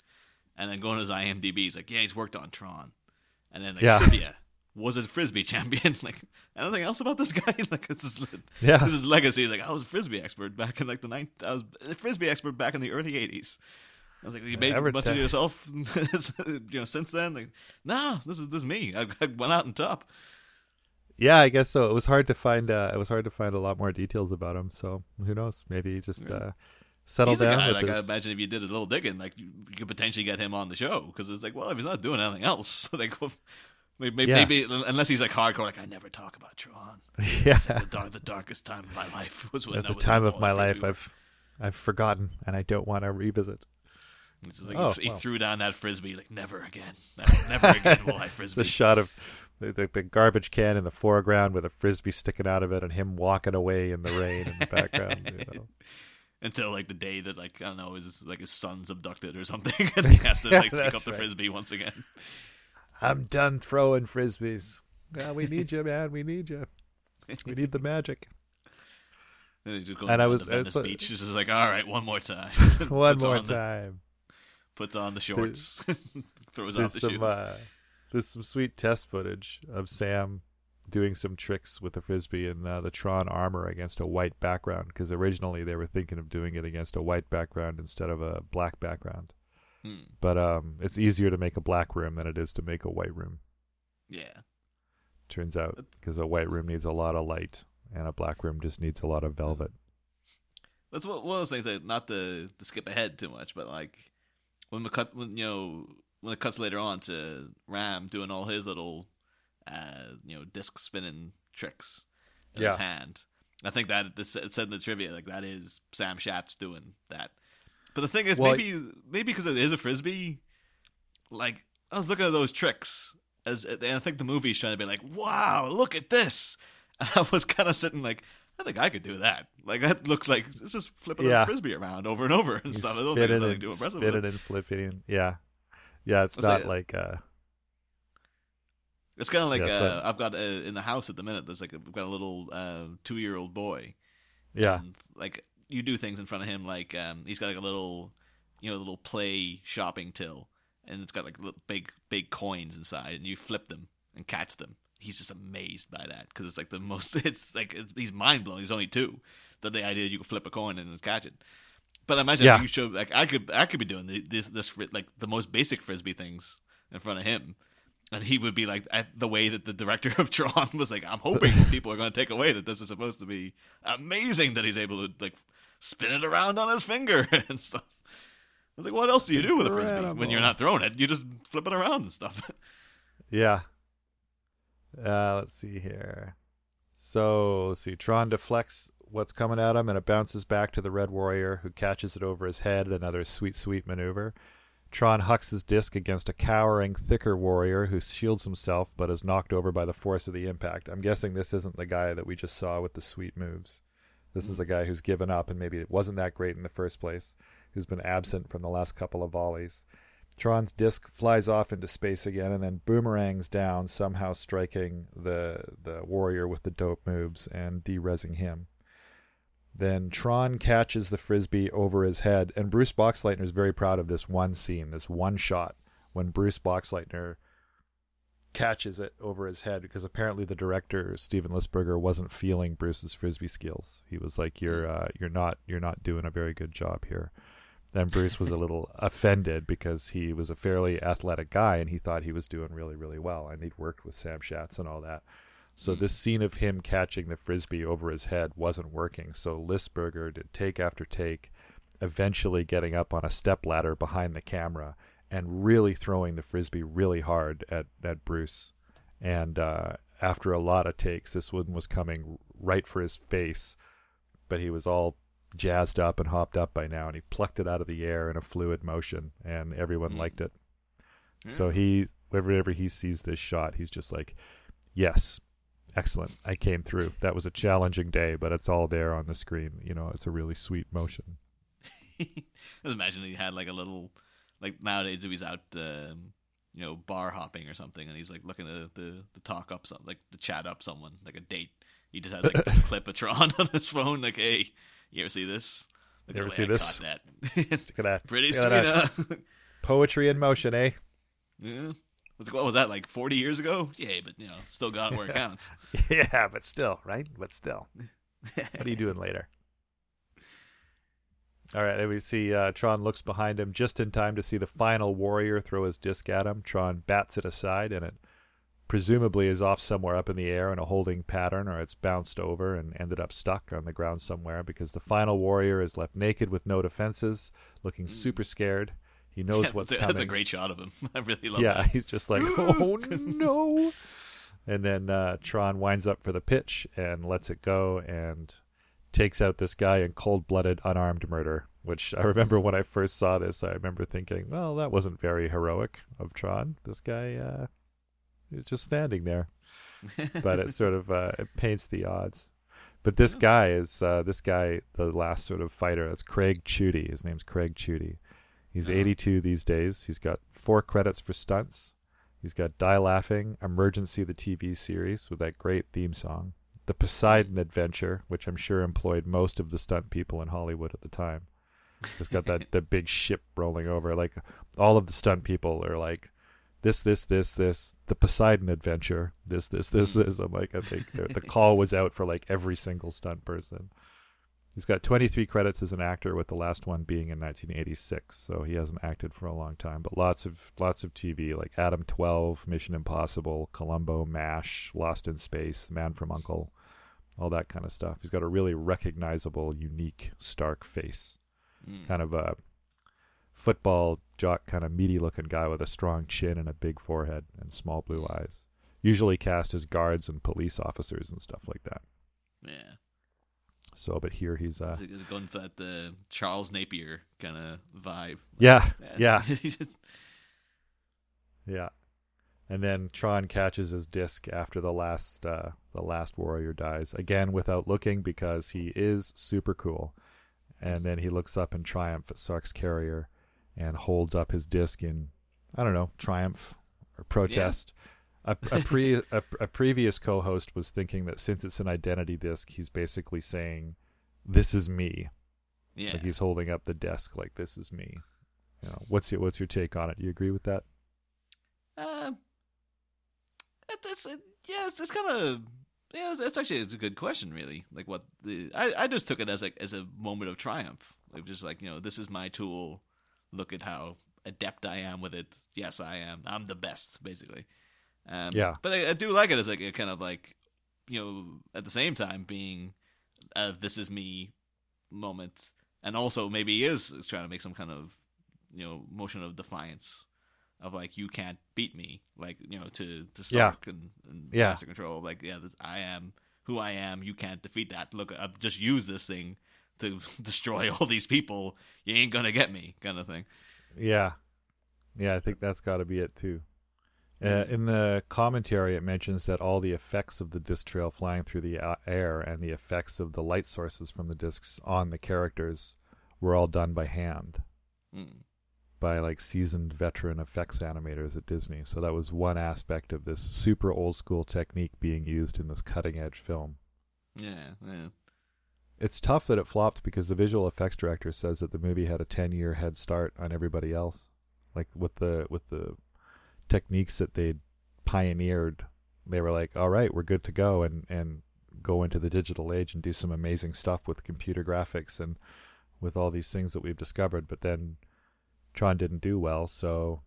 and then going to his IMDb, he's like, yeah, he's worked on Tron, and then like Yeah. trivia was a frisbee champion. (laughs) like anything else about this guy? (laughs) like this is yeah, this is legacy. He's like, I was a frisbee expert back in like the ninth. I was a frisbee expert back in the early '80s. I was like, you made a bunch of yourself, (laughs) you know, since then. Like, no, this is this is me. I, I went out on top. Yeah, I guess so. It was hard to find. Uh, it was hard to find a lot more details about him. So who knows? Maybe he just Yeah. uh, settled down guy, with like I his. imagine if you did a little digging, like you, you could potentially get him on the show because it's like, well, if he's not doing anything else, (laughs) like maybe, Yeah. maybe unless he's like hardcore, like I never talk about Tron. (laughs) yeah, The, dark, the darkest time of my life (laughs) was when that's I a was time of my life. I've I've forgotten, and I don't want to revisit. It's just like Oh, he, he wow. threw down that frisbee, like never again, never, never again will I frisbee. the shot of the, the, the garbage can in the foreground with a frisbee sticking out of it, and him walking away in the rain in the background. You know. (laughs) until like the day that like I don't know his like his son's abducted or something, (laughs) and he (laughs) has to like pick up the right. frisbee once again. I'm done throwing frisbees. Yeah, we need you, man. We need you. We need the magic. And And I was- to Venice it's a- Beach. He's just like, all right, one more time. One Puts more on the- time. puts on the shorts, throws off the some shoes. uh, there's some sweet test footage of Sam doing some tricks with the frisbee and uh, the Tron armor against a white background because originally they were thinking of doing it against a white background instead of a black background. Hmm. But um, it's easier to make a black room than it is to make a white room. Yeah, Turns out because a white room needs a lot of light and a black room just needs a lot of velvet. that's one of those things. That, not to, to skip ahead too much, but like when the cut, when you know, when it cuts later on to Ram doing all his little, uh, you know, disc spinning tricks in his hand. I think that this it said in the trivia like that is Sam Schatz doing that. But the thing is, Well, maybe maybe because it is a frisbee, like I was looking at those tricks as and I think the movie's trying to be like, wow, look at this. (laughs) And I was kind of sitting like, I think I could do that. Like that looks like it's just flipping Yeah. a frisbee around over and over and You stuff. I don't think spin there's it anything too impressive. spin with it it. and flip it. in. Yeah, yeah. It's It's not like- like uh, It's kind of like Yeah, uh, I've got uh, in the house at the minute. There's like a, we've got a little uh, two year old boy. yeah, And, like you do things in front of him, like um, he's got like a little, you know, little play shopping till, and it's got like little big big coins inside, and you flip them and catch them. He's just amazed by that because it's like the most. (laughs) It's like it's, he's mind blown. He's only two. The idea you can flip a coin and catch it. But I imagine Yeah. if you show like I could I could be doing the, this this like the most basic frisbee things in front of him. And he would be like at the way that the director (laughs) of Tron was like, I'm hoping (laughs) people are going to take away that this is supposed to be amazing that he's able to like spin it around on his finger (laughs) and stuff. I was like, what else do you do with a frisbee when you're not throwing it? You just flip it around and stuff. yeah. Uh, let's see here. So let's see. Tron deflects what's coming at him, and it bounces back to the Red Warrior, who catches it over his head. Another sweet, sweet maneuver. Tron hucks his disc against a cowering, thicker warrior who shields himself but is knocked over by the force of the impact. I'm guessing this isn't the guy that we just saw with the sweet moves. This is a guy who's given up and maybe it wasn't that great in the first place, who's been absent from the last couple of volleys. Tron's disc flies off into space again and then boomerangs down, somehow striking the the warrior with the dope moves and derezzing him. Then Tron catches the frisbee over his head, and Bruce Boxleitner is very proud of this one scene, this one shot, when Bruce Boxleitner catches it over his head because apparently the director Steven Lisberger wasn't feeling Bruce's frisbee skills. He was like, "You're uh, you're not you're not doing a very good job here." Then Bruce was a (laughs) little offended because he was a fairly athletic guy and he thought he was doing really really well, and he'd worked with Sam Schatz and all that. So this scene of him catching the frisbee over his head wasn't working. So Lisberger did take after take, eventually getting up on a step ladder behind the camera and really throwing the frisbee really hard at at Bruce. And uh, after a lot of takes, this one was coming right for his face, but he was all jazzed up and hopped up by now, and he plucked it out of the air in a fluid motion, and everyone Mm. liked it. So he, whenever he sees this shot, he's just like, "Yes, excellent, I came through. That was a challenging day, but it's all there on the screen. You know, it's a really sweet motion." (laughs) Just imagine he had like a little, like nowadays if he's out, um, you know, bar hopping or something, and he's like looking to the the talk up something, like the chat up someone, like a date. He just has like this clip of Tron on his phone, like, "Hey, you ever see this? Look You ever see I this? that? Look at that. (laughs) Pretty Look sweet, that. (laughs) Poetry in motion, eh? yeah. Was- What was that like? Forty years ago? Yeah, but you know, still got it where it counts. (laughs) yeah, but still, right? But still. What are you doing later? (laughs) All right, and we see uh, Tron looks behind him just in time to see the final warrior throw his disc at him. Tron bats it aside, and it presumably is off somewhere up in the air in a holding pattern, or it's bounced over and ended up stuck on the ground somewhere because the final warrior is left naked with no defenses, looking super scared. He knows Yeah, what's that's, coming. that's a great shot of him. (laughs) I really love yeah, that. he's just like, (laughs) oh no. And then uh, Tron winds up for the pitch and lets it go and takes out this guy in cold blooded, unarmed murder. Which I remember when I first saw this, I remember thinking, well, that wasn't very heroic of Tron. This guy, uh, was just standing there. But it sort of uh, it paints the odds. But this guy is uh, this guy, the last sort of fighter. That's Craig Chudy. His name's Craig Chudy. He's Oh. 82 these days. He's got four credits for stunts. He's got Die Laughing, Emergency, the TV series with that great theme song, The Poseidon Adventure, which I'm sure employed most of the stunt people in Hollywood at the time. It's got that (laughs) the big ship rolling over. Like all of the stunt people are like, this, this, this, this, the Poseidon Adventure, this, this, this, mm-hmm. this. I'm like, I think the, the call was out for like every single stunt person. He's got 23 credits as an actor, with the last one being in 1986. So he hasn't acted for a long time, but lots of lots of TV like Adam 12, Mission Impossible, Columbo, MASH, Lost in Space, The Man from Uncle, all that kind of stuff. He's got a really recognizable, unique, stark face, Mm. kind of a football jock, kind of meaty looking guy with a strong chin and a big forehead and small blue eyes. Usually cast as guards and police officers and stuff like that. Yeah. So, but here he's uh, going for that the Charles Napier kind of vibe. yeah, yeah. yeah. (laughs) Yeah. And then Tron catches his disc after the last uh, the last warrior dies again without looking because he is super cool. And then he looks up in triumph at Sark's carrier and holds up his disc in I don't know triumph or protest. A, a pre a, a previous co-host was thinking that since it's an identity disc, he's basically saying, "This is me." yeah. Like he's holding up the desk like this is me. You know, what's your what's your take on it? Do you agree with that? Um, it, it's it, yeah, it's, it's kind of yeah. It's, it's actually it's a good question, really. Like what the I, I just took it as a as a moment of triumph. Like just like you know, this is my tool. Look at how adept I am with it. Yes, I am. I'm the best, basically. Um, Yeah. But I, I do like it as like a kind of like you know at the same time being a this is me moment, and also maybe he is trying to make some kind of you know motion of defiance of like you can't beat me, like you know to to Yeah. And, and Yeah. Master Control. Like yeah, this, I am who I am. You can't defeat that. Look, I've just used this thing to (laughs) destroy all these people. You ain't gonna get me, kind of thing. Yeah, yeah, I think that's got to be it too. Uh, in the commentary, it mentions that all the effects of the disc trail flying through the uh, air and the effects of the light sources from the discs on the characters were all done by hand Mm. by like seasoned veteran effects animators at Disney. So that was one aspect of this super old school technique being used in this cutting edge film. Yeah, yeah. It's tough that it flopped because the visual effects director says that the movie had a 10 year head start on everybody else. Like with the with the techniques that they'd pioneered, they were like, "All right, we're good to go and and go into the digital age and do some amazing stuff with computer graphics and with all these things that we've discovered." But then Tron didn't do well, so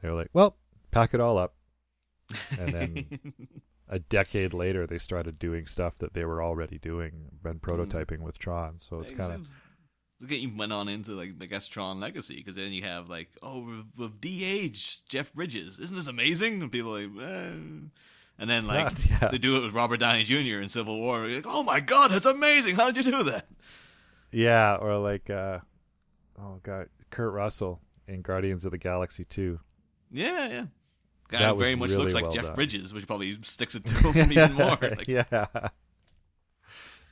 they were like, "Well, pack it all up." And then (laughs) a decade later they started doing stuff that they were already doing and hmm. prototyping with Tron. So it's kind of The went on into like I guess Tron Legacy because then you have like oh we've, we've Jeff Bridges isn't this amazing and people are like eh. and then (laughs) like Yeah. they do it with Robert Downey Jr. in Civil War like oh my god that's amazing how did you do that yeah, or like uh, oh god, Kurt Russell in Guardians of the Galaxy 2. yeah yeah guy That very much really looks like well Jeff done. Bridges which probably sticks it (laughs) to him even more like, yeah, (laughs)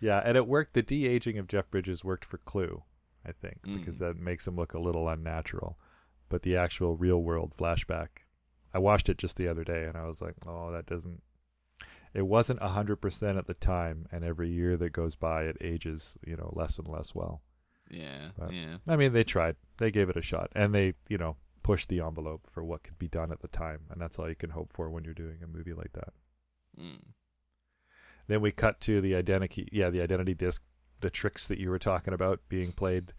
yeah, and it worked. The de aging of Jeff Bridges worked for Clu, I think, because Mm. that makes him look a little unnatural. But the actual real world flashback, I watched it just the other day, and I was like, oh, that doesn't. It wasn't hundred percent at the time, and every year that goes by, it ages, you know, less and less well. yeah But- yeah I mean, they tried. They gave it a shot, and they, you know, pushed the envelope for what could be done at the time, and that's all you can hope for when you're doing a movie like that. Mm. Then we cut to the identity, yeah, the identity disc, the tricks that you were talking about being played,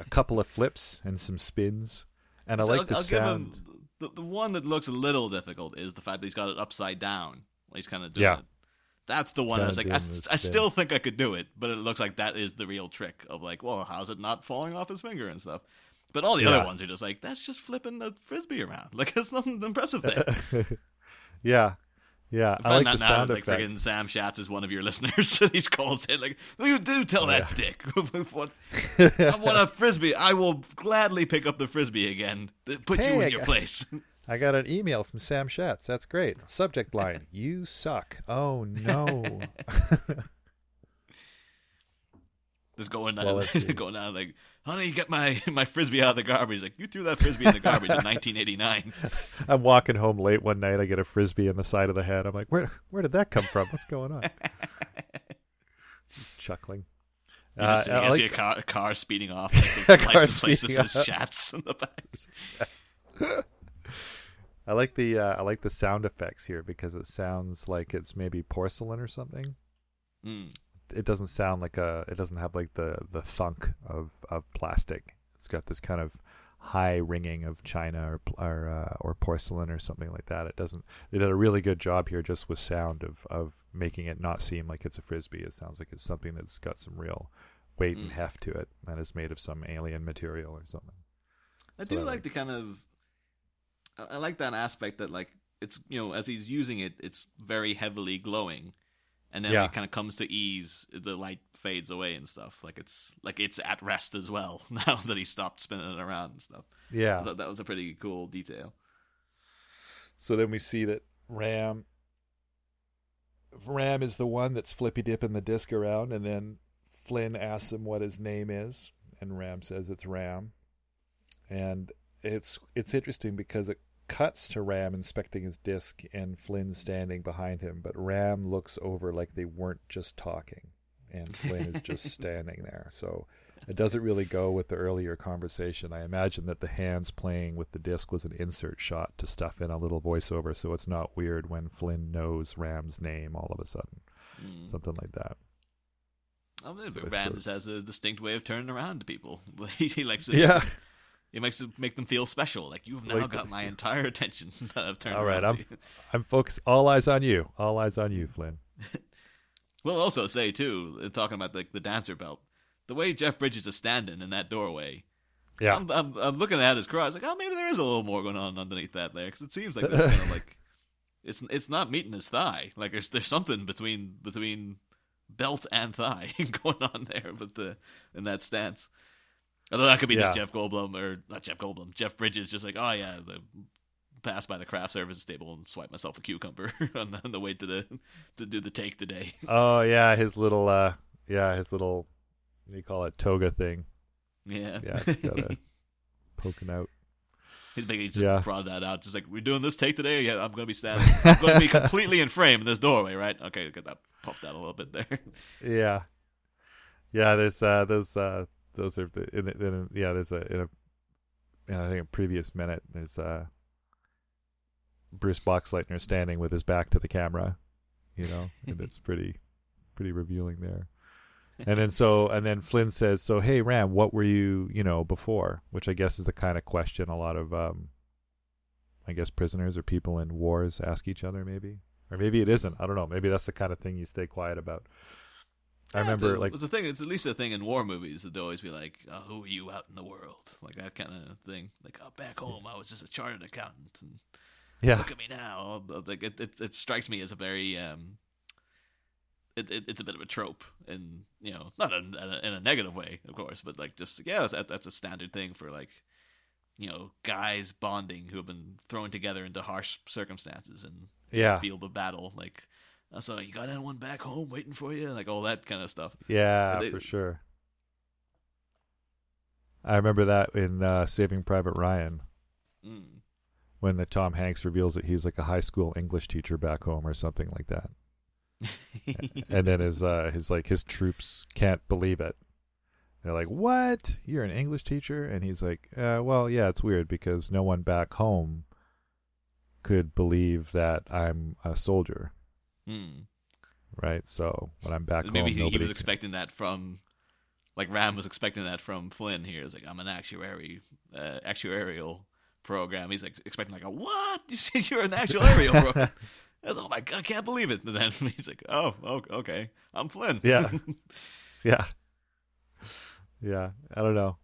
a couple of flips and some spins, and I So like I'll, the I'll give sound. him the, the one that looks a little difficult is the fact that he's got it upside down. He's kind of doing Yeah. it. That's the one I was like, I, I still think I could do it, but it looks like that is the real trick of like, well, how's it not falling off his finger and stuff? But all the Yeah. other ones are just like, that's just flipping a frisbee around. (laughs) Like, it's nothing impressive there. (laughs) yeah, yeah, I like not the now, sound like friggin' Sam Schatz is one of your (laughs) listeners, and he calls in like, "You do tell Oh, that yeah. dick (laughs) what I want a (laughs) frisbee. I will gladly pick up the frisbee again. Put you in I your got- place." I got an email from Sam Schatz. That's great. Subject line: You suck. Oh no. Just going down, Well, let's (laughs) see. going down like, honey, get my (laughs) my frisbee out of the garbage. Like you threw that frisbee in the garbage in (laughs) 1989. I'm walking home late one night. I get a frisbee in the side of the head. I'm like, where where did that come from? What's going on? Chuckling. You just Uh, I you like- see a car, a car speeding off. Like, the car speeding off. Schatz in the back. I like the uh, I like the sound effects here because it sounds like it's maybe porcelain or something. Mm. It doesn't sound like a. It doesn't have like the the thunk of of plastic. It's got this kind of high ringing of china or or uh, or porcelain or something like that. It doesn't. They did a really good job here just with sound of of making it not seem like it's a frisbee. It sounds like it's something that's got some real weight and Mm. heft to it and is made of some alien material or something. I So do I like like- the kind of. I like that aspect that like it's you know as he's using it, it's very heavily glowing, and then Yeah. it kind of comes to ease, the light fades away and stuff. Like it's like it's at rest as well (laughs) now that he stopped spinning it around and stuff. Yeah. That was a pretty cool detail. So then we see that Ram Ram is the one that's flippy dipping the disc around, and then Flynn asks him what his name is, and Ram says it's Ram. And it's it's interesting because it cuts to Ram inspecting his disc and Flynn standing behind him, but Ram looks over like they weren't just talking, and Flynn is just (laughs) standing there. So it doesn't really go with the earlier conversation. I imagine that the hands playing with the disc was an insert shot to stuff in a little voiceover, so it's not weird when Flynn knows Ram's name all of a sudden, Mm. something like that. I mean, So Rams has a distinct way of turning around to people. (laughs) he likes to, Yeah. (laughs) He makes it make them feel special. Like you've now got my entire attention (laughs) that I've turned All right, I'm-. I'm focused. All eyes on you. All eyes on you, Flynn. (laughs) We'll also say too, uh, talking about like the dancer belt, the way Jeff Bridges is standing in that doorway. Yeah. I'm, I'm, I'm looking at his crotch, like, oh, maybe there is a little more going on underneath that there, because it seems like there's kind of (laughs) like, it's it's not meeting his thigh. Like there's there's something between between belt and thigh going on there, with the in that stance. Although that could be just Jeff Goldblum or not Jeff Goldblum, Jeff Bridges, just like, oh yeah, the pass by the craft services table and swipe myself a cucumber (laughs) on the, on the way to the to do the take today. (laughs) Oh yeah, his little uh, yeah, his little what do you call it toga thing Yeah. Yeah, (laughs) poking out. He's making just Yeah. prod that out. Just like, we're doing this take today? Yeah, I'm going to be standing. I'm going to be completely in frame in this doorway, right? Okay, get that puffed out a little bit there. Yeah, yeah. There's uh, those uh, those are the, yeah. There's a in a in I think a previous minute. There's uh, Bruce Boxleitner standing with his back to the camera, you know, and it's (laughs) pretty pretty revealing there. And then so and then Flynn says, "So hey Ram, what were you, you know, before?" Which I guess is the kind of question a lot of um, I guess prisoners or people in wars ask each other, maybe, or maybe it isn't. I don't know. Maybe that's the kind of thing you stay quiet about. I remember it's a, like it's a thing. It's at least a thing in war movies that they always be like, oh, "Who are you out in the world?" Like that kind of thing. Like, oh, back home, I was just a chartered accountant, and yeah, look at me now. Like it, it, it strikes me as a very, um, it, it, it's a bit of a trope, and you know, not in, in, a, in a negative way, of course, but like just yeah, that's, that's a standard thing for like, you know, guys bonding who have been thrown together into harsh circumstances and yeah, field of battle. Like, so you got anyone back home waiting for you? Like all that kind of stuff. yeah, They- for sure. I remember that in uh, Saving Private Ryan Mm. when the Tom Hanks reveals that he's like a high school English teacher back home or something like that. (laughs) and then his uh his like his troops can't believe it. They're like, "What? You're an English teacher?" And he's like, uh, "Well, yeah, it's weird because no one back home could believe that I'm a soldier, Mm. right? So when I'm back Maybe home, he, he was can- expecting that from, like Ram was expecting that from Flynn here. It's like I'm an actuary, uh, actuarial program. He's like expecting like a what? (laughs) You said you're an actuarial program. That's, (laughs) oh my god, I can't believe it. And then (laughs) he's like, oh, oh okay, I'm Flynn. Yeah. Yeah. Yeah. I don't know.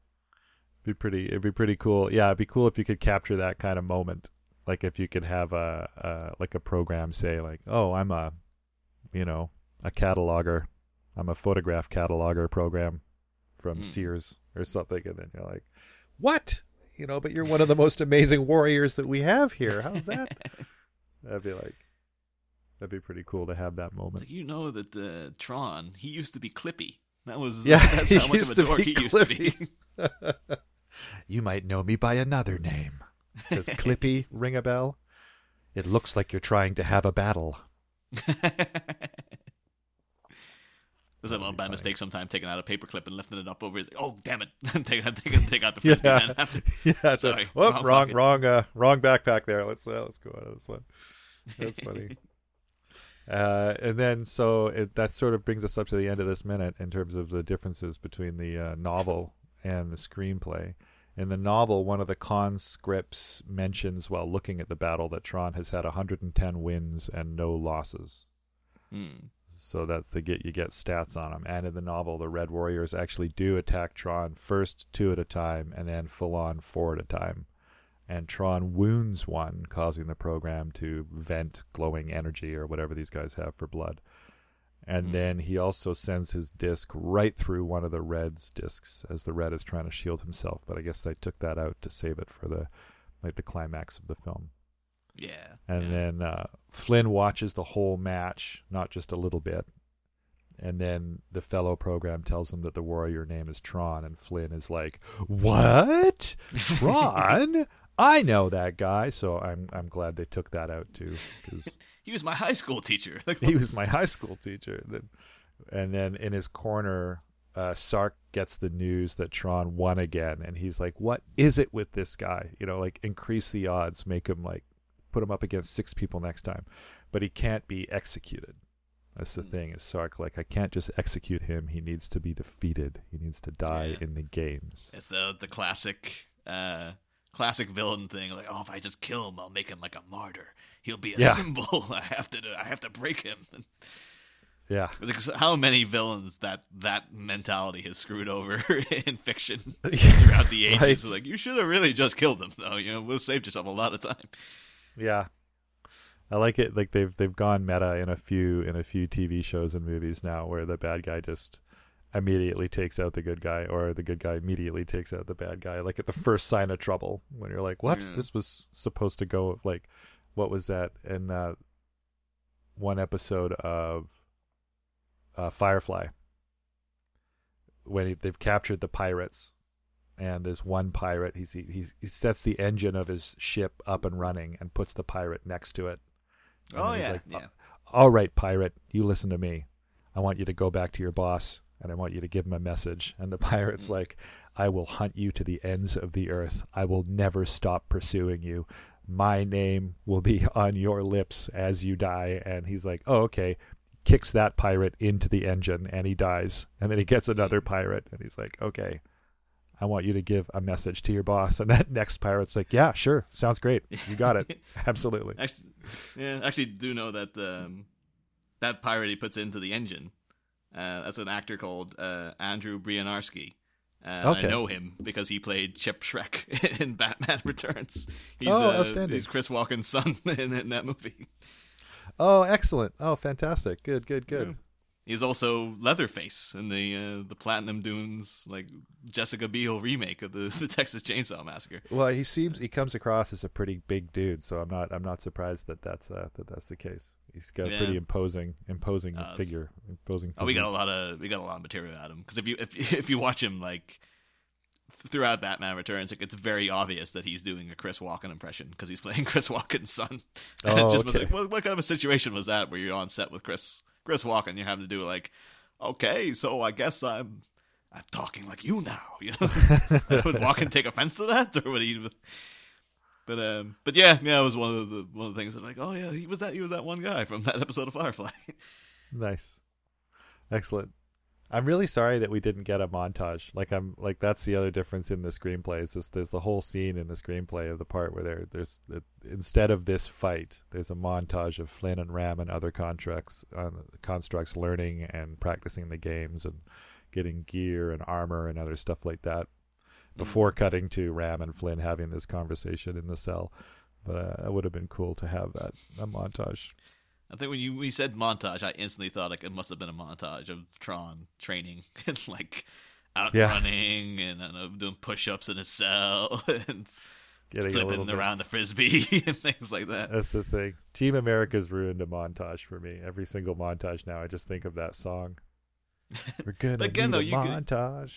Be pretty it'd be pretty cool. Yeah, it'd be cool if you could capture that kind of moment. Like if you could have a, a like a program say like, "Oh, I'm a you know, a cataloger. I'm a photograph cataloger program from Hmm. Sears or something." And then you're like, "What?" You know, but you're one of the most amazing warriors that we have here. How's that? (laughs) That'd be like that'd be pretty cool to have that moment. Like you know that uh, Tron, he used to be Clippy. That was Yeah, (laughs) That's how much of a dork he used to be. Clippy. (laughs) you might know me by another name. Does (laughs) Clippy ring a bell? It looks like you're trying to have a battle. (laughs) Was that That'd bad mistake? Sometime taking out a paperclip and lifting it up over his. Oh damn it! (laughs) take, take, take out the frisbee. Yeah. Yeah, it's a- Sorry, whoop, wrong wrong, wrong, uh, wrong backpack there. Let's uh, let's go out of this one. That's funny. uh, and then so it, that sort of brings us up to the end of this minute in terms of the differences between the uh, novel and the screenplay. In the novel, one of the conscripts mentions while looking at the battle that Tron has had 110 wins and no losses. Hmm. So that's the get you get stats on them. And in the novel, the Red Warriors actually do attack Tron first two at a time and then full on four at a time. And Tron wounds one, causing the program to vent glowing energy or whatever these guys have for blood. And Hmm. then he also sends his disc right through one of the Red's discs as the Red is trying to shield himself. But I guess they took that out to save it for the like the climax of the film. Yeah. And yeah. then uh, Flynn watches the whole match, not just a little bit. And then the fellow program tells him that the warrior name is Tron, and Flynn is like, "What? (laughs) Tron? I know that guy." So I'm I'm glad they took that out too, because (laughs) he was my high school teacher. (laughs) Like, he was my high school teacher. And then, in his corner, uh, Sark gets the news that Tron won again, and he's like, "What is it with this guy? You know, like increase the odds, make him like put him up against six people next time, but he can't be executed." That's the Hmm. thing is Sark like I can't just execute him. He needs to be defeated. He needs to die Yeah. in the games. It's the the classic uh classic villain thing. Like, oh, if I just kill him, I'll make him like a martyr. He'll be a Yeah. symbol. (laughs) I have to I have to break him. (laughs) Yeah. How many villains that that mentality has screwed over (laughs) in fiction throughout the ages? Right. Like, you should have really just killed him, though. You know, have saved yourself a lot of time. Yeah. I like it like they've they've gone meta in a few in a few TV shows and movies now where the bad guy just immediately takes out the good guy or the good guy immediately takes out the bad guy like at the first sign of trouble when you're like what Yeah. this was supposed to go like what was that in uh, one episode of uh, Firefly? When he, they've captured the pirates and there's one pirate he's, he, he he sets the engine of his ship up and running and puts the pirate next to it. And Oh yeah, like, yeah. all right pirate you listen to me. I want you to go back to your boss and i want you to give him a message. And the (laughs) pirate's Mm. like i will hunt you to the ends of the earth. I will never stop pursuing you my name will be (laughs) on your lips as you die and he's like oh okay kicks that pirate into the engine and he dies and then he gets another pirate and he's like okay I want you to give a message to your boss. And that (laughs) next pirate's like, yeah, sure. Sounds great. You got it. (laughs) Absolutely. Actually, yeah, actually, do know that um, that pirate he puts into the engine. Uh, that's an actor called uh, Andrew Bryniarski. Uh, Okay. I know him because he played Chip Shreck (laughs) in Batman Returns. He's, Oh, uh, outstanding. He's Chris Walken's son (laughs) in, in that movie. Oh, excellent. Oh, fantastic. Good, good, good. He's also Leatherface in the uh, the Platinum Dunes like Jessica Biel remake of the, (laughs) the Texas Chainsaw Massacre. Well, he seems he comes across as a pretty big dude, so I'm not I'm not surprised that that's uh, that that's the case. He's got a Yeah. pretty imposing imposing Uh, figure, imposing. Oh, we got a lot of we got a lot of material at him because if you if (laughs) if you watch him like throughout Batman Returns, like, it's very obvious that he's doing a Chris Walken impression because he's (laughs) playing Chris Walken's son. (laughs) And Oh, it just was like, what, what kind of a situation was that where you're on set with Chris Chris Walken? You're having to do like, okay, so I guess I'm I'm talking like you now. You know, would Walken take offense to that, or would he? But um, but yeah, yeah, it was one of the one of the things that like, oh yeah, he was that he was that one guy from (laughs) that episode of Firefly. Nice, excellent. I'm really sorry that we didn't get a montage. Like I'm like that's the other difference in the screenplay. Is just there's the whole scene in the screenplay of the part where there there's the, instead of this fight, there's a montage of Flynn and Ram and other contracts uh, constructs learning and practicing the games and getting gear and armor and other stuff like that. Before cutting to Ram and Flynn having this conversation in the cell, but uh, it would have been cool to have that a montage. I think when you you said montage, I instantly thought like it must have been a montage of Tron training (laughs) and like out Yeah. running and I don't know, doing push-ups in a cell (laughs) and Getting flipping bit- around the frisbee (laughs) and things like that. That's the thing. Team America's ruined a montage for me. Every single montage now, I just think of that song. We're gonna Again, though, you could- montage.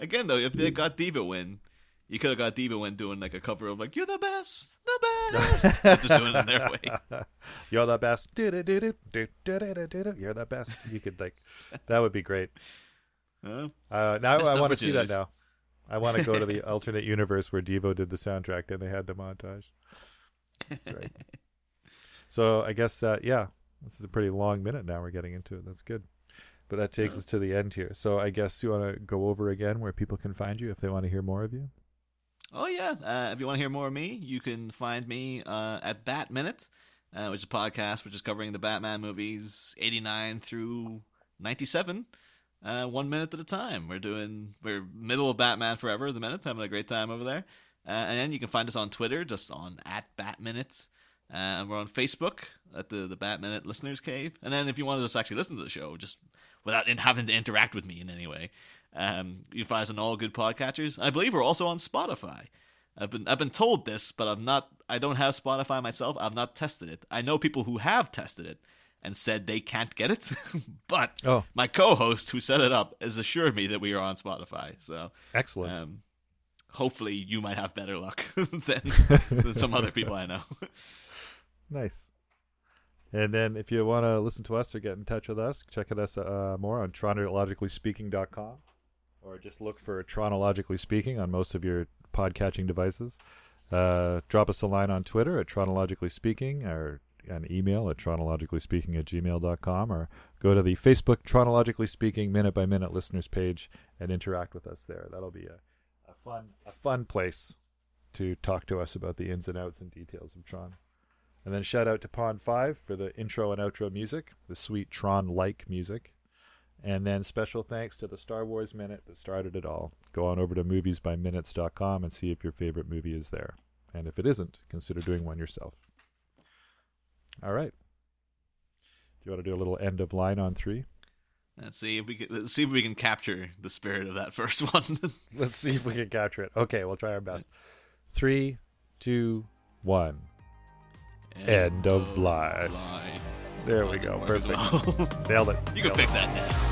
Again, though, if they got Devo in, you could have got Devo in doing like a cover of like "You're the best, the best," (laughs) just doing it in their way. (laughs) You're the best. You're the best. You could like, that would be great. Uh, now I want to see that now. I want to go to the (laughs) alternate universe where Devo did the soundtrack and they had the montage. That's right. so I guess uh, yeah, this is a pretty long minute now. We're getting into it. That's good. But that takes Yeah. us to the end here. So I guess you want to go over again where people can find you if they want to hear more of you. Oh yeah. Uh, if you want to hear more of me, you can find me uh, at Bat Minute, uh, which is a podcast which is covering the Batman movies eighty nine through ninety seven, uh, one minute at a time. We're doing we're middle of Batman Forever the minute, having a great time over there. Uh, and then you can find us on Twitter, just on at Bat Minutes. Uh, and we're on Facebook at the the Bat Minute Listeners Cave. And then if you want to just actually listen to the show, just without in, having to interact with me in any way, um, you can find us on all good podcatchers. I believe we're also on Spotify. I've been I've been told this, but I'm not. I don't have Spotify myself. I've not tested it. I know people who have tested it and said they can't get it, (laughs) but Oh, my co-host who set it up has assured me that we are on Spotify. So excellent. um, hopefully you might have better luck (laughs) than, (laughs) than some other people I know. Nice. And then if you want to listen to us or get in touch with us, check us uh, more on chronologicallyspeaking.com or just look for Chronologically Speaking on most of your podcatching devices. Uh, drop us a line on Twitter at Chronologically Speaking or an email at chronologicallyspeaking at gmail.com or go to the Facebook Chronologically Speaking Minute by Minute listeners page and interact with us there. That'll be a, a fun a fun place to talk to us about the ins and outs and details of Tron. And then shout out to Pond 5 for the intro and outro music, the sweet Tron like music. And then special thanks to the Star Wars Minute that started it all. Go on over to moviesbyminutes.com and see if your favorite movie is there. And if it isn't, consider doing one yourself. All right. Do you want to do a little end of line on three? Let's see if we can let's see if we can capture the spirit of that (laughs) first one. Let's see if we can capture it. Okay, we'll try our best. (laughs) Three, two, one. End of line. line. There we go. Perfect. well. Nailed it. (laughs) you can Nailed fix it. that now.